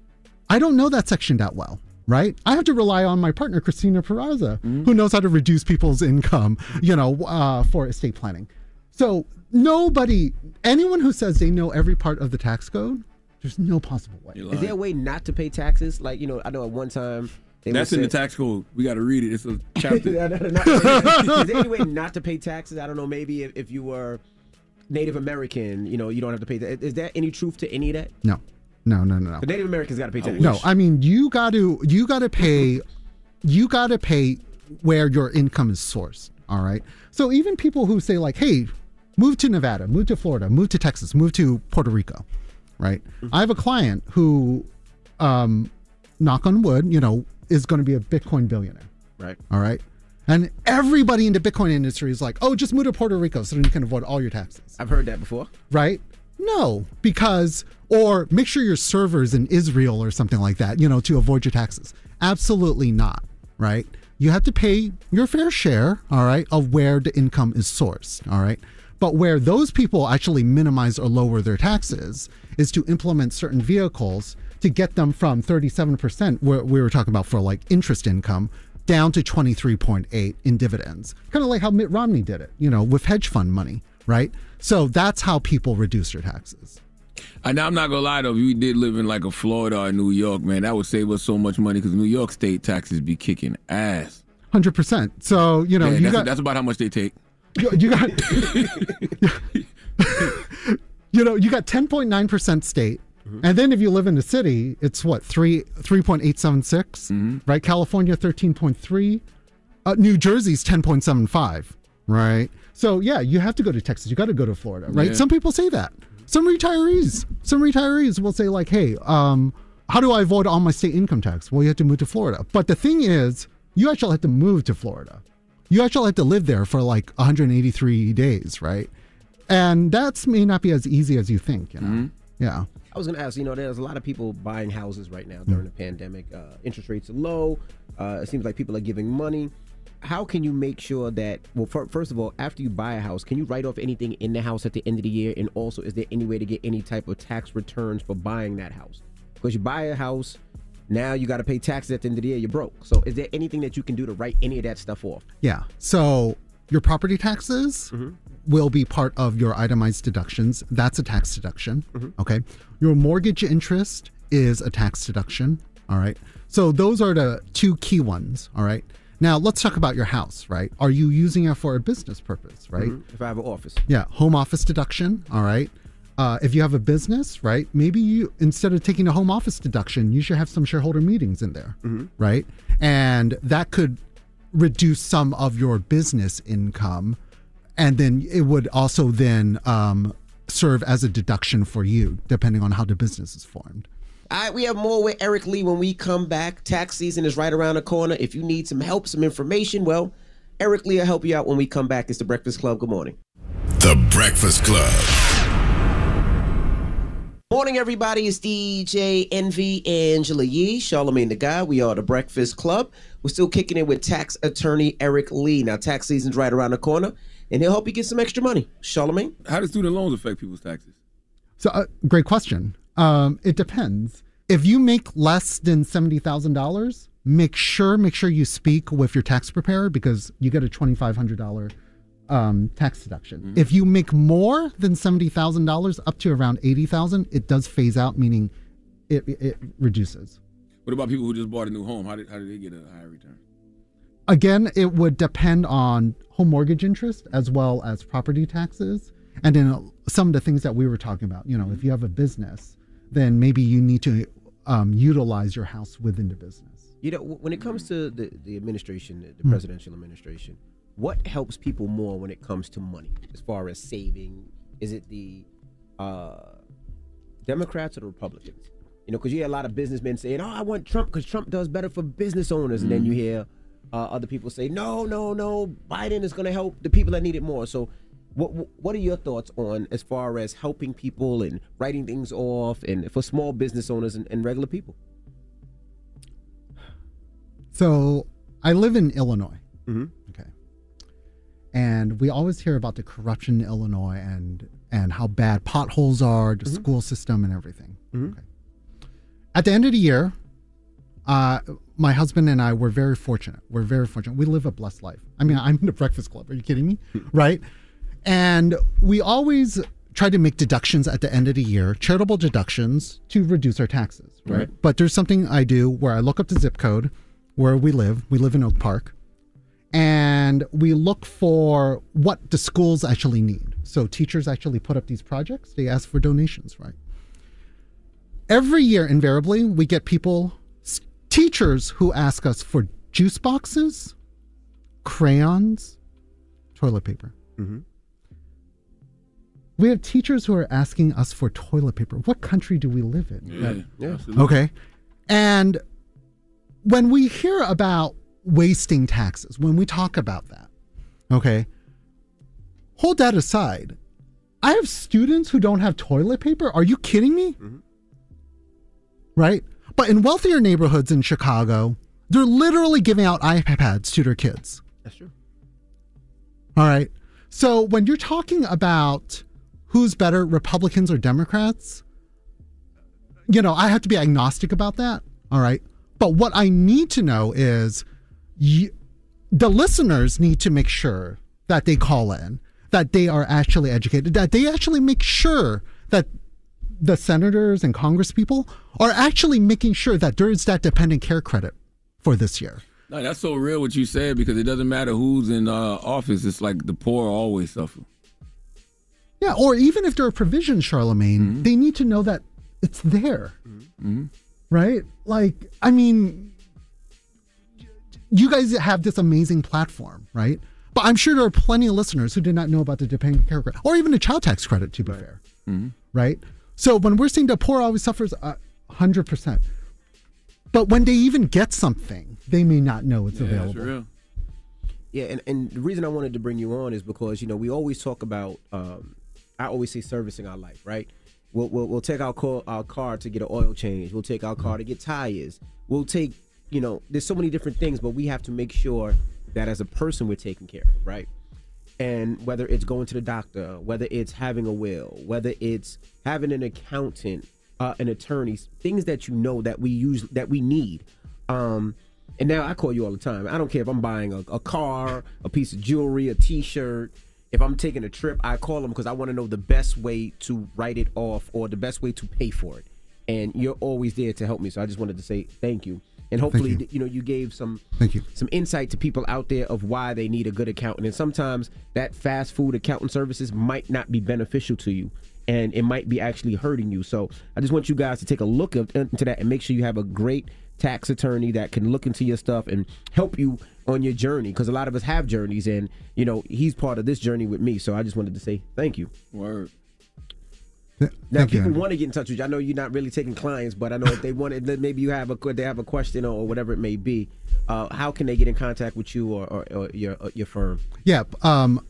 I don't know that section that well, right? I have to rely on my partner, Christina Peraza, who knows how to reduce people's income, you know, uh, for estate planning. So nobody, anyone who says they know every part of the tax code, there's no possible way. Is there a way not to pay taxes? Like you know, I know at one time they That's would in the tax code. We got to read it. It's a chapter. No, no, no, Is there any way not to pay taxes? I don't know. Maybe if, if you were Native American, you know, you don't have to pay that. Is there any truth to any of that? No, no, no, no, no. The Native Americans got to pay taxes. No, I mean you got to you got to pay you got to pay where your income is sourced. All right. So even people who say like, "Hey, move to Nevada, move to Florida, move to Texas, move to Puerto Rico," right? I have a client who um, knock on wood, you know, is going to be a Bitcoin billionaire. Right. All right. And everybody in the Bitcoin industry is like, oh, just move to Puerto Rico so then you can avoid all your taxes. I've heard that before. Right? No, because, or make sure your server's in Israel or something like that, you know, to avoid your taxes. Absolutely not. Right? You have to pay your fair share, all right, of where the income is sourced. All right. But where those people actually minimize or lower their taxes is to implement certain vehicles to get them from 37%, where we were talking about for like interest income, down to 23.8 in dividends. Kind of like how Mitt Romney did it, you know, with hedge fund money, right? So that's how people reduce their taxes. And I'm not gonna lie though, if we did live in like a Florida or New York, man, that would save us so much money because New York state taxes be kicking ass. 100%. So, you know, Yeah, you that's, got that's about how much they take. you, you got you know you got 10.9% state and then if you live in the city it's what 3 3.876 right california 13.3 uh, new jersey's 10.75 right so yeah you have to go to texas you got to go to florida right Yeah. some people say that some retirees some retirees will say like hey um how do i avoid all my state income tax well you have to move to florida but the thing is you actually have to move to florida you actually have to live there for like 183 days, right? And that may not be as easy as you think, you know. Yeah. I was going to ask, you know, there's a lot of people buying houses right now during the pandemic. Uh, interest rates are low. Uh, it seems like people are giving money. How can you make sure that, well, fir- first of all, after you buy a house, can you write off anything in the house at the end of the year? And also, is there any way to get any type of tax returns for buying that house? Because you buy a house, now you got to pay taxes at the end of the year, you're broke. So, is there anything that you can do to write any of that stuff off? Yeah. So your property taxes mm-hmm. will be part of your itemized deductions. That's a tax deduction. Mm-hmm. Okay. Your mortgage interest is a tax deduction. All right. So those are the two key ones. All right. Now let's talk about your house, right? Are you using it for a business purpose, right? Mhm. If I have an office. Yeah, home office deduction. All right. Uh, if you have a business, right? Maybe you instead of taking a home office deduction, you should have some shareholder meetings in there, right? And that could reduce some of your business income, and then it would also then um, serve as a deduction for you, depending on how the business is formed. All right, we have more with Eric Lee when we come back. Tax season is right around the corner. If you need some help, some information, well, Eric Lee will help you out when we come back. It's the Breakfast Club. Good morning. The Breakfast Club. Morning, everybody. It's DJ Envy Angela Yee, Charlemagne the Guy. We are the Breakfast Club. We're still kicking it with tax attorney Eric Lee. Now, tax season's right around the corner, and he'll help you get some extra money. Charlemagne? How do student loans affect people's taxes? So, uh, great question. Um, it depends. If you make less than seventy thousand dollars, make sure make sure you speak with your tax preparer because you get a twenty five hundred dollar um, tax deduction. If you make more than seventy thousand dollars, up to around eighty thousand, it does phase out, meaning it, it reduces. What about people who just bought a new home? How did how did they get a higher return? Again, it would depend on home mortgage interest as well as property taxes, and then uh, some of the things that we were talking about. You know, if you have a business, then maybe you need to um, utilize your house within the business. You know, when it comes to the, the administration, the, the Hmm. presidential administration, what helps people more when it comes to money as far as saving? Is it the uh, Democrats or the Republicans? You know, because you hear a lot of businessmen saying, "Oh, I want Trump because Trump does better for business owners," and then you hear uh, other people say, "No, no, no, Biden is going to help the people that need it more." So, what what are your thoughts on as far as helping people and writing things off, and for small business owners and, and regular people? So I live in Illinois. Mm-hmm. Okay. And we always hear about the corruption in Illinois and and how bad potholes are, the school system, and everything. Mhm. Okay. At the end of the year, uh, my husband and I were very fortunate. We're very fortunate. We live a blessed life. I mean, I'm in the Breakfast Club. Are you kidding me? right? And we always try to make deductions at the end of the year, charitable deductions to reduce our taxes. Right. Right. But there's something I do where I look up the zip code where we live. We live in Oak Park. And we look for what the schools actually need. So teachers actually put up these projects. They ask for donations, right? Every year, invariably, we get people, teachers who ask us for juice boxes, crayons, toilet paper. Mm-hmm. We have teachers who are asking us for toilet paper. What country do we live in? Mm-hmm. Yeah, That- absolutely. Okay. And when we hear about wasting taxes, when we talk about that, okay, hold that aside. I have students who don't have toilet paper. Are you kidding me? Mm-hmm. Right? But in wealthier neighborhoods in Chicago, they're literally giving out iPads to their kids. That's true. All right. So when you're talking about who's better, Republicans or Democrats, you know, I have to be agnostic about that. All right. But what I need to know is the listeners need to make sure that they call in, that they are actually educated, that they actually make sure that the senators and congresspeople are actually making sure that there is that dependent care credit for this year. That's so real what you said because it doesn't matter who's in uh, office. It's like the poor always suffer. Yeah, or even if there are provisions, Charlemagne, they need to know that it's there, Mm-hmm. right? Like, I mean, you guys have this amazing platform, right? But I'm sure there are plenty of listeners who did not know about the dependent care credit or even the child tax credit, to be fair, Mm-hmm. right? So when we're saying the poor always suffers, a hundred percent. But when they even get something, they may not know it's available. Yeah, and, and the reason I wanted to bring you on is because you know we always talk about. Um, I always say servicing our life, right? We'll, we'll, we'll take our car, our car to get an oil change. We'll take our car to get tires. We'll take, you know, there's so many different things, but we have to make sure that as a person we're taken care of, right? And whether it's going to the doctor, whether it's having a will, whether it's having an accountant, uh, an attorney, things that you know that we use that we need. Um, and now I call you all the time. I don't care if I'm buying a, a car, a piece of jewelry, a T-shirt. If I'm taking a trip, I call them because I want to know the best way to write it off or the best way to pay for it. And you're always there to help me. So I just wanted to say thank you. And hopefully, you. you know, you gave some Thank you. some insight to people out there of why they need a good accountant. And sometimes that fast food accountant services might not be beneficial to you and it might be actually hurting you. So I just want you guys to take a look into that and make sure you have a great tax attorney that can look into your stuff and help you on your journey because a lot of us have journeys and you know he's part of this journey with me so i just wanted to say thank you Word. now thank people Andrew. want to get in touch with you i know you're not really taking clients but i know if they want it maybe you have a they have a question or, or whatever it may be uh, how can they get in contact with you or, or, or your or your firm Yeah. Um,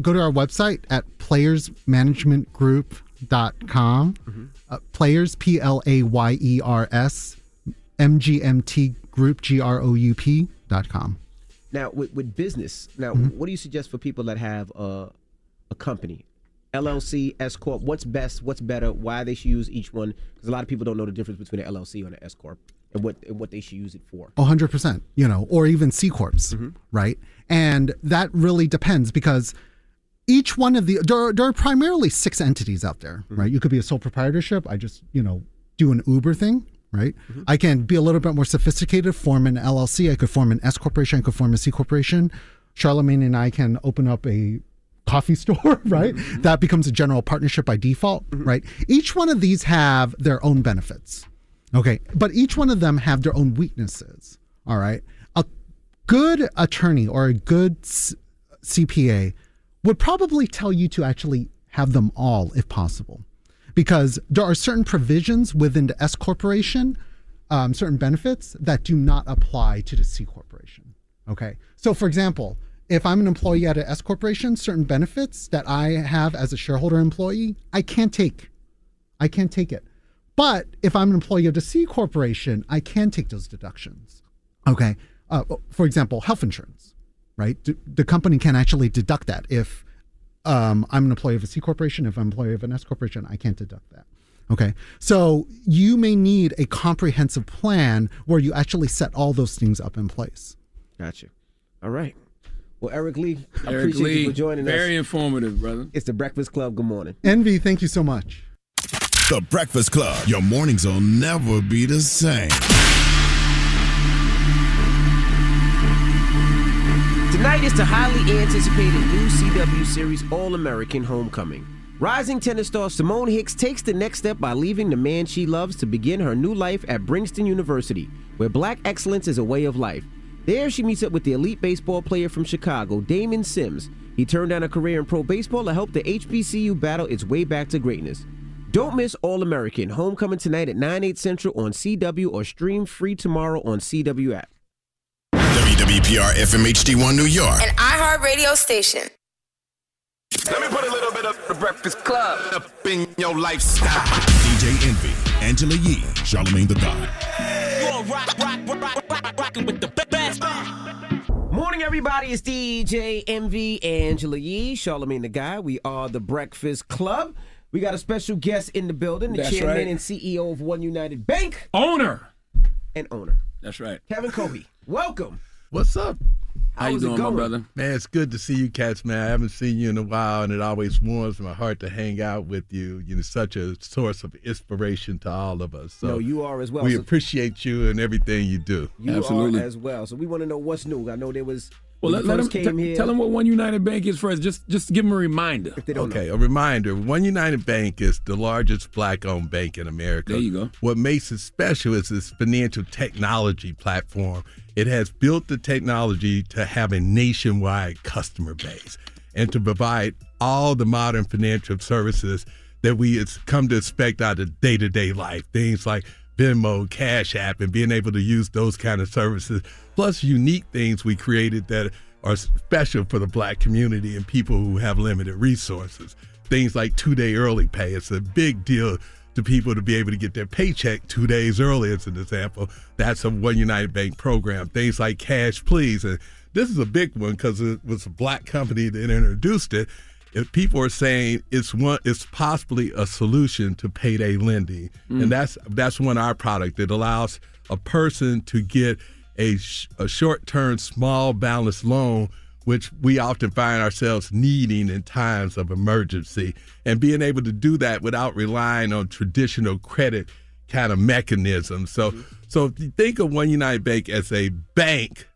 go to our website at playersmanagementgroup.com. Uh, players, P L A Y E R S, M G M T group, G R O U P dot com. Now, with, with business, now, Mm-hmm. what do you suggest for people that have a, a company? LLC, S Corp, what's best, what's better, why they should use each one? Because a lot of people don't know the difference between an LLC and an S Corp and what, and what they should use it for. A hundred percent, you know, or even C corps, right? And that really depends because each one of the there are, there are primarily six entities out there, right? You could be a sole proprietorship. I just you know do an Uber thing, right? Mm-hmm. I can be a little bit more sophisticated, form an LLC. I could form an S corporation. I could form a C corporation. Charlemagne and I can open up a coffee store, right? Mm-hmm. That becomes a general partnership by default, mm-hmm. right? Each one of these have their own benefits. Okay, but each one of them have their own weaknesses. All right. A good attorney or a good C- CPA would probably tell you to actually have them all if possible. Because there are certain provisions within the S corporation, um, certain benefits that do not apply to the C corporation. Okay. So, for example, if I'm an employee at an S corporation, certain benefits that I have as a shareholder employee, I can't take. I can't take it. But if I'm an employee of the C corporation, I can take those deductions. Okay. Uh, for example, health insurance, right? The company can actually deduct that. If um, I'm an employee of a C corporation, if I'm an employee of an S corporation, I can't deduct that. Okay. So you may need a comprehensive plan where you actually set all those things up in place. Gotcha. All right. Well, Eric Lee, I Eric appreciate Lee, you for joining us. very informative, brother. It's the Breakfast Club. Good morning. Envy, thank you so much. The Breakfast Club. Your mornings will never be the same. Tonight is the highly anticipated new CW series All American Homecoming. Rising tennis star Simone Hicks takes the next step by leaving the man she loves to begin her new life at Bringston University, where black excellence is a way of life. There, she meets up with the elite baseball player from Chicago, Damon Sims. He turned down a career in pro baseball to help the HBCU battle its way back to greatness. Don't miss All American. Homecoming tonight at 9, 8 central on CW or stream free tomorrow on CW app. WWPR FM HD1 New York. An iHeartRadio station. Let me put a little bit of the Breakfast Club up in your lifestyle. DJ Envy, Angela Yee, Charlemagne the God. You on rock, rock, rock, rock, rocking with the best. Morning, everybody. It's DJ Envy Angela Yee, Charlemagne the Guy. We are the Breakfast Club. We got a special guest in the building, the That's chairman right. and CEO of One United Bank Owner. and owner, That's right. Kevin Cohee. Welcome. What's up? How you How's it doing, my going? brother? Man, it's good to see you cats, man. I haven't seen you in a while, and it always warms my heart to hang out with you. You're such a source of inspiration to all of us. So No, you are as well. We So- appreciate you and everything you do. You are as well. So we want to know what's new. I know there was Well, let, you let first him came t- here. tell them what One United Bank is first. Just just give them a reminder. okay, a reminder One United Bank is the largest black owned bank in America. There you go. What makes it special is this financial technology platform. It has built the technology to have a nationwide customer base and to provide all the modern financial services that we come to expect out of day to day life. Things like Venmo, Cash App, and being able to use those kind of services, plus unique things we created that are special for the black community and people who have limited resources. Things like two day early pay. It's a big deal to people to be able to get their paycheck two days early, as an example. That's a One United Bank program. Things like CashPlease. And this is a big one because it was a black company that introduced it. If people are saying it's one, it's possibly a solution to payday lending, Mm. and that's that's one our product that allows a person to get a, sh- a short-term small balance loan which we often find ourselves needing in times of emergency. And being able to do that without relying on traditional credit kind of mechanisms. So mm-hmm. so if you think of one united bank as a bank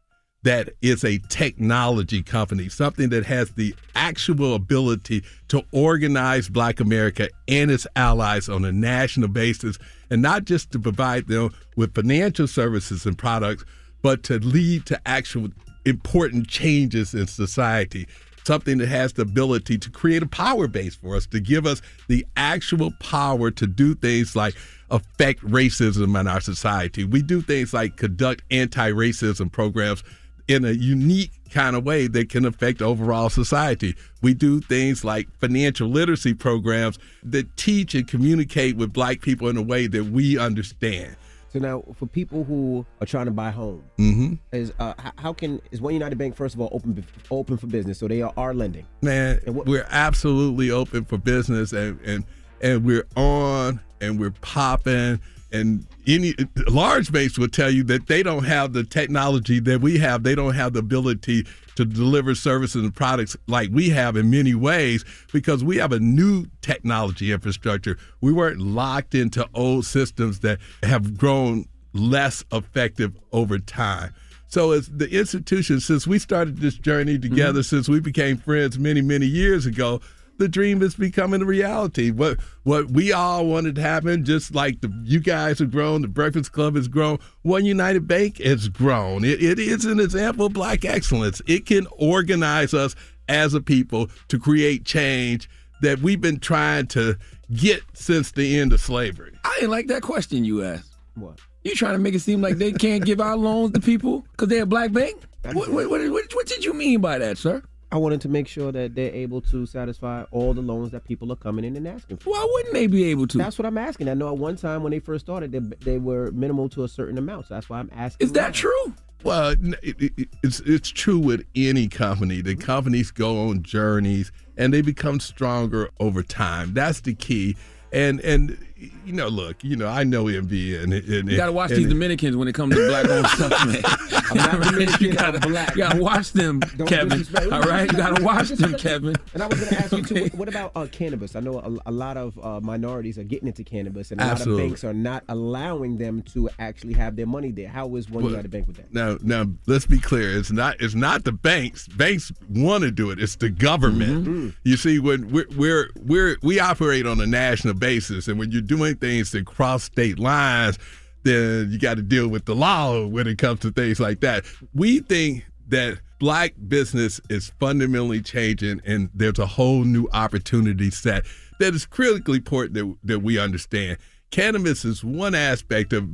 that is a technology company, something that has the actual ability to organize Black America and its allies on a national basis, and not just to provide them with financial services and products, but to lead to actual important changes in society. Something that has the ability to create a power base for us, to give us the actual power to do things like affect racism in our society. We do things like conduct anti racism programs in a unique kind of way that can affect overall society. We do things like financial literacy programs that teach and communicate with black people in a way that we understand. So now, for people who are trying to buy home, Mm-hmm. is uh, how can is One United Bank first of all open open for business? So they are, are lending. Man, we're absolutely open for business and and and we're on and we're popping and any large banks will tell you that they don't have the technology that we have. They don't have the ability to deliver services and products like we have in many ways because we have a new technology infrastructure. We weren't locked into old systems that have grown less effective over time. So as the institution, since we started this journey mm-hmm. together, since we became friends many, many years ago, the dream is becoming a reality. What what we all wanted to happen, just like the you guys have grown, the Breakfast Club has grown, One United Bank has grown. It, it is an example of black excellence. It can organize us as a people to create change that we've been trying to get since the end of slavery. I didn't like that question you asked. What? You trying to make it seem like they can't give out loans to people because they're a black bank? What, what, what, what, what did you mean by that, sir? I wanted to make sure that they're able to satisfy all the loans that people are coming in and asking for. Why wouldn't they be able to? That's what I'm asking. I know at one time when they first started, they, they were minimal to a certain amount. So that's why I'm asking. Is that now. true? Well, it, it, it's it's true with any company. The mm-hmm. companies go on journeys and they become stronger over time. That's the key. And and you know, look, you know, I know Envy and, and You gotta watch uh, these Dominicans when it comes to black owned stuff, man. I'm not Dominican, you gotta, I'm black. You gotta watch them, Don't Kevin. All right, you gotta watch them, Kevin. And I was going to ask you too. What, what about uh, cannabis? I know a, a lot of uh, minorities are getting into cannabis, and a Absolutely. lot of banks are not allowing them to actually have their money there. How is One Well, United Bank with that? Now, now let's be clear. It's not. It's not the banks. Banks want to do it. It's the government. Mm-hmm. You see, when we're, we're we're we operate on a national basis, and when you're doing things that cross state lines, then you got to deal with the law when it comes to things like that. We think that black business is fundamentally changing, and there's a whole new opportunity set that is critically important that, that we understand. Cannabis is one aspect of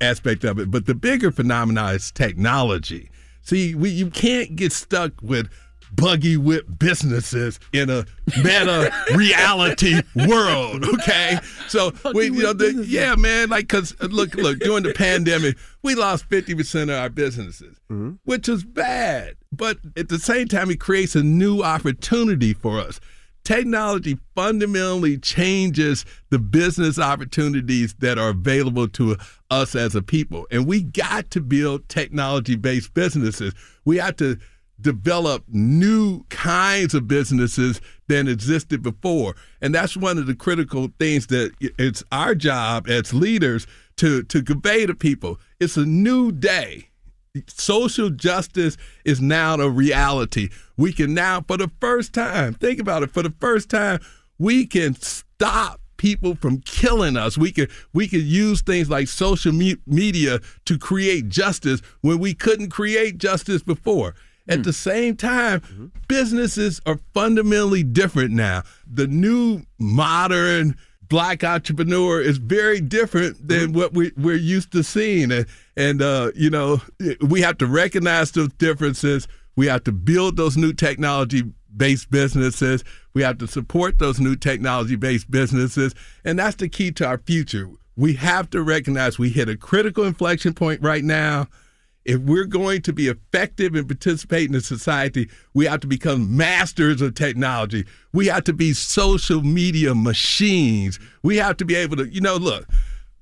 aspect of it, but the bigger phenomenon is technology. See, we you can't get stuck with buggy whip businesses in a meta reality world. Okay, so we, you know, the, yeah, man, like, cause uh, look, look, during the pandemic, we lost fifty percent of our businesses, which is bad. But at the same time, it creates a new opportunity for us. Technology fundamentally changes the business opportunities that are available to us as a people. And we got to build technology based businesses. We have to develop new kinds of businesses than existed before. And that's one of the critical things that it's our job as leaders to, to convey to people. It's a new day. Social justice is now a reality. We can now, for the first time, think about it, for the first time, we can stop people from killing us. We can we can use things like social me- media to create justice when we couldn't create justice before. At hmm. the same time, mm-hmm. businesses are fundamentally different now. The new modern black entrepreneur is very different than mm-hmm. what we, we're used to seeing. And, and uh, you know, we have to recognize those differences. We have to build those new technology based businesses. We have to support those new technology based businesses. And that's the key to our future. We have to recognize we hit a critical inflection point right now if we're going to be effective and participate in society, we have to become masters of technology. We have to be social media machines. We have to be able to, you know, look,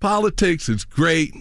politics is great.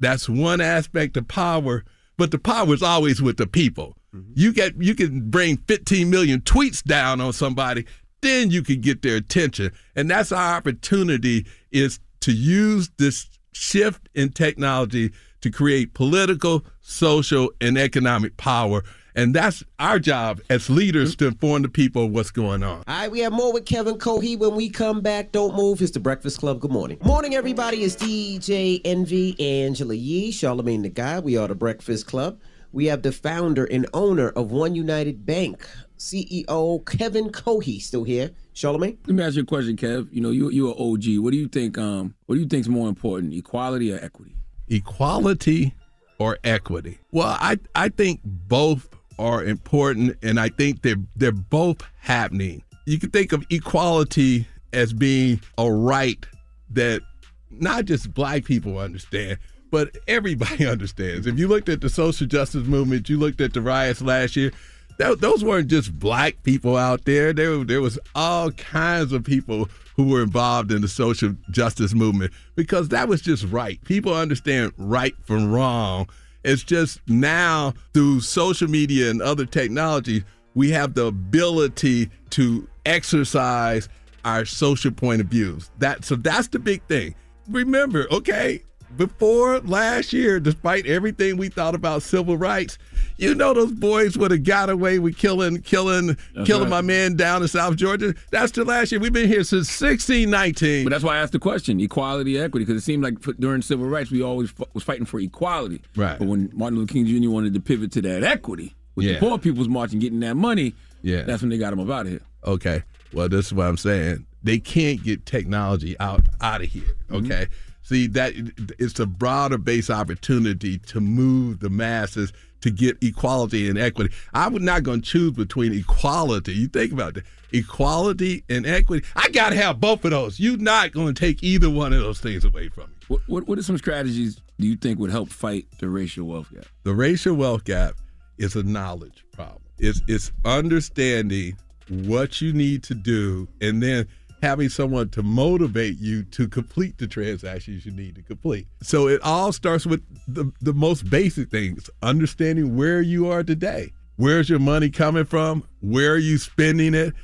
That's one aspect of power, but the power is always with the people. Mm-hmm. You get you can bring 15 million tweets down on somebody, then you can get their attention. And that's our opportunity is to use this shift in technology to create political, social, and economic power. And that's our job as leaders to inform the people of what's going on. All right, we have more with Kevin Cohee when we come back. Don't move. It's the Breakfast Club. Good morning. Morning, everybody. It's DJ Envy, Angela Yee, Charlemagne Tha God. We are the Breakfast Club. We have the founder and owner of One United Bank, CEO Kevin Cohee, still here. Charlemagne? Let me ask you a question, Kev. You know, you you are OG. What do you think? Um, what do you think is more important, equality or equity? Equality or equity? Well, I I think both are important, and I think they're they're both happening. You can think of equality as being a right that not just black people understand, but everybody understands. If you looked at the social justice movement, you looked at the riots last year, that, those weren't just black people out there. There, there was all kinds of people who were involved in the social justice movement because that was just right. People understand right from wrong. It's just now through social media and other technology, we have the ability to exercise our social point of views. That so that's the big thing. Remember, okay, before last year, despite everything we thought about civil rights, you know those boys would have got away with killing, killing, That's killing right. my man down in South Georgia. That's the last year. We've been here since 1619. But that's why I asked the question: equality, equity, because it seemed like during civil rights we always f- was fighting for equality. Right. But when Martin Luther King Jr. wanted to pivot to that equity with Yeah. the poor people's march and getting that money, Yeah. that's when they got him up out of here. Okay. Well, this is what I'm saying. They can't get technology out out of here. Mm-hmm. Okay. See that it's a broader base opportunity to move the masses to get equality and equity. I'm not going to choose between equality. You think about that. Equality and equity. I got to have both of those. You're not going to take either one of those things away from me. What, what what are some strategies do you think would help fight the racial wealth gap? The racial wealth gap is a knowledge problem. It's it's understanding what you need to do and then having someone to motivate you to complete the transactions you need to complete. So it all starts with the, the most basic things, understanding where you are today. Where's your money coming from? Where are you spending it?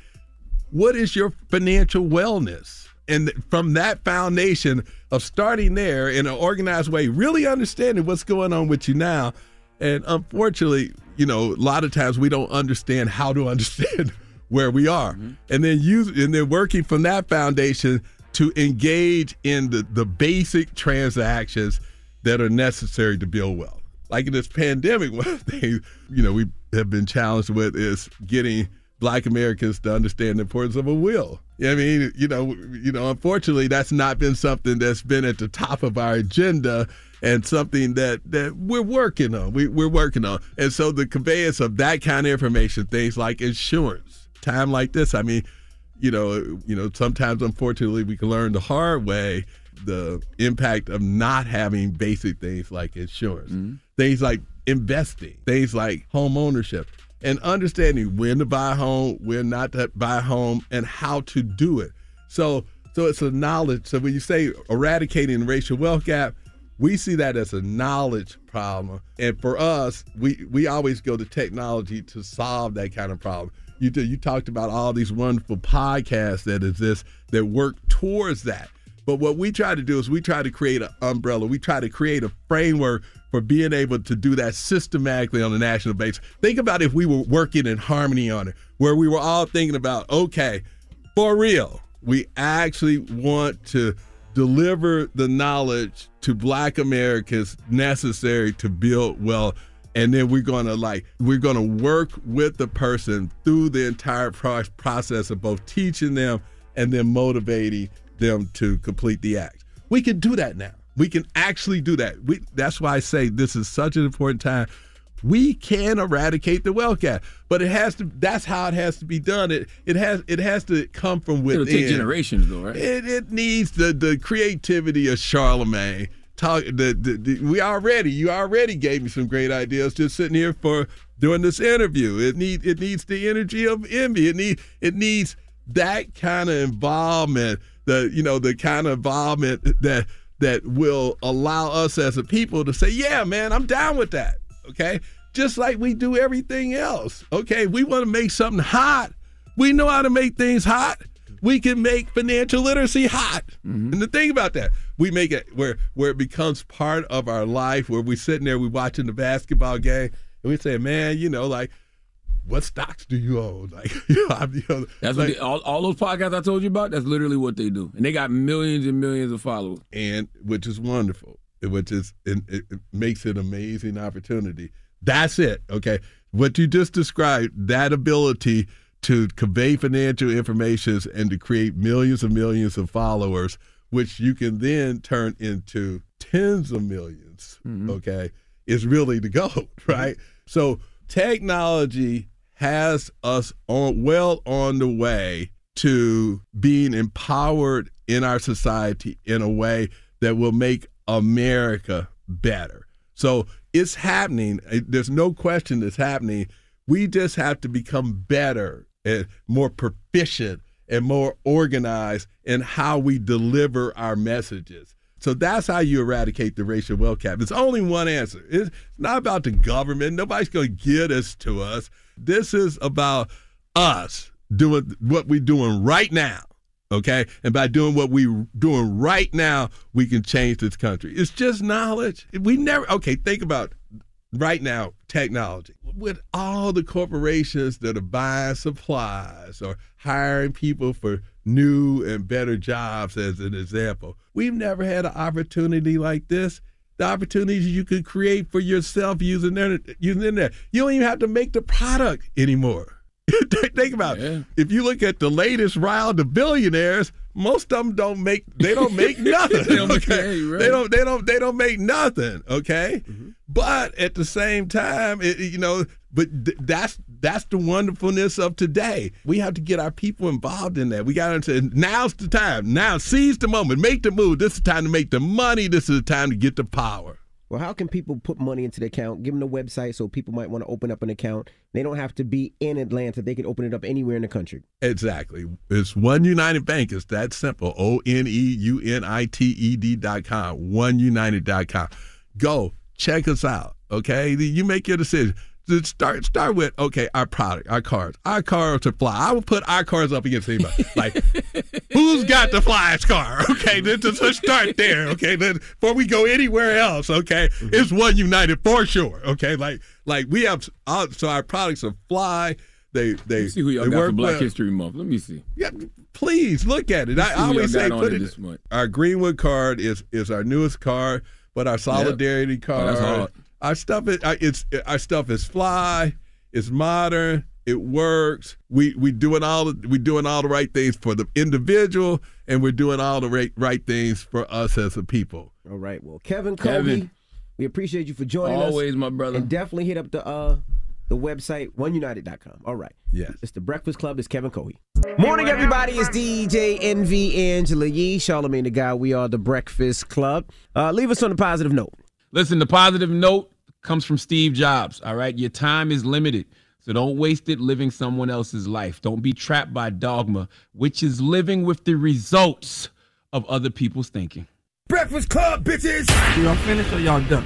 What is your financial wellness? And from that foundation of starting there in an organized way, really understanding what's going on with you now. And unfortunately, you know, a lot of times we don't understand how to understand where we are. Mm-hmm. And then use and then working from that foundation to engage in the, the basic transactions that are necessary to build wealth. like in this pandemic, one of the things you know we have been challenged with is getting Black Americans to understand the importance of a will. I mean, you know, you know, unfortunately, that's not been something that's been at the top of our agenda and something that that we're working on. We, we're working on, and so the conveyance of that kind of information, things like insurance, time like this. I mean, you know, you know, sometimes unfortunately we can learn the hard way the impact of not having basic things like insurance, mm-hmm. things like investing, things like home ownership, and understanding when to buy a home, when not to buy a home, and how to do it. So, so it's a knowledge. So when you say eradicating the racial wealth gap, we see that as a knowledge problem, and for us, we we always go to technology to solve that kind of problem. You you talked about all these wonderful podcasts that exist that work towards that. But what we try to do is we try to create an umbrella. We try to create a framework for being able to do that systematically on a national basis. Think about if we were working in harmony on it, where we were all thinking about, okay, for real, we actually want to deliver the knowledge to black Americans necessary to build wealth. And then we're gonna like we're gonna work with the person through the entire pro- process of both teaching them and then motivating them to complete the act. We can do that now. We can actually do that. We, that's why I say this is such an important time. We can eradicate the wealth gap, but it has to. That's how it has to be done. It it has it has to come from within. It'll take generations, though, right? It, it needs the the creativity of Charlemagne. Talk the, the, the we already you already gave me some great ideas just sitting here for doing this interview. It need it needs the energy of envy. It need it needs that kind of involvement. The you know the kind of involvement that that will allow us as a people to say, yeah, man, I'm down with that. Okay, just like we do everything else. Okay, we want to make something hot. We know how to make things hot we can make financial literacy hot. Mm-hmm. And the thing about that, we make it where where it becomes part of our life, where we're sitting there, we're watching the basketball game, and we say, man, you know, like, what stocks do you own? Like, you know, you know That's like, what they, all, all those podcasts I told you about. That's literally what they do, and they got millions and millions of followers. and which is wonderful, which is it, it it makes it an amazing opportunity. That's it. Okay, what you just described, that ability to convey financial information and to create millions and millions of followers, which you can then turn into tens of 1000000s mm-hmm. Okay, is really the goal, mm-hmm. right? So technology has us on well on the way to being empowered in our society in a way that will make America better. So it's happening. There's no question it's happening. We just have to become better and more proficient and more organized in how we deliver our messages. So that's how you eradicate the racial wealth gap. It's only one answer. It's not about the government. Nobody's going to get us to us. This is about us doing what we're doing right now. Okay. And by doing what we're doing right now, we can change this country. It's just knowledge. We never, okay, think about right now technology. With all the corporations that are buying supplies or hiring people for new and better jobs, as an example, we've never had an opportunity like this. The opportunities you could create for yourself using internet, using internet. You don't even have to make the product anymore. Think about it. If you look at the latest round of billionaires, most of them don't make they don't make nothing. They don't make- okay? yeah, right. They don't they don't they don't make nothing. Okay, mm-hmm. But at the same time, it, you know, but th- that's that's the wonderfulness of today. We have to get our people involved in that. We got to now's the time. Now seize the moment, make the move. This is the time to make the money. This is the time to get the power. Well, how can people put money into the account? Give them the website so people might want to open up an account. They don't have to be in Atlanta. They can open it up anywhere in the country. Exactly. It's One United Bank. It's that simple. O N E U N I T E D dot com. OneUnited dot com. Go check us out. Okay. You make your decision. Just Start start with okay our product our cars our cars are fly I will put our cars up against anybody like who's got the flyest car okay then just let's start there okay then before we go anywhere else okay it's one united for sure okay like like we have uh, so our products are fly they they see who y'all got for Black well. History Month. Let me see. Yeah, please look at it. I who always say put it it. this month. Our Greenwood card is is our newest card, but our solidarity Oh, card, that's hard. our stuff is it's our stuff is fly, it's modern, it works. We we doing all the, we doing all the right things for the individual, and we're doing all the right right things for us as a people. All right. Well, Kevin Cohee, Kevin. we appreciate you for joining us. Always, my brother. And definitely hit up the uh the website oneunited.com. All right. Yes. It's the Breakfast Club. It's Kevin Cohee. Morning, everybody. It's DJ Envy Angela Yee, Charlemagne Tha God. We are the Breakfast Club. Uh, leave us on a positive note. Listen, the positive note comes from Steve Jobs. All right. Your time is limited. So don't waste it living someone else's life. Don't be trapped by dogma, which is living with the results of other people's thinking. Breakfast Club, bitches. Y'all finished or y'all done?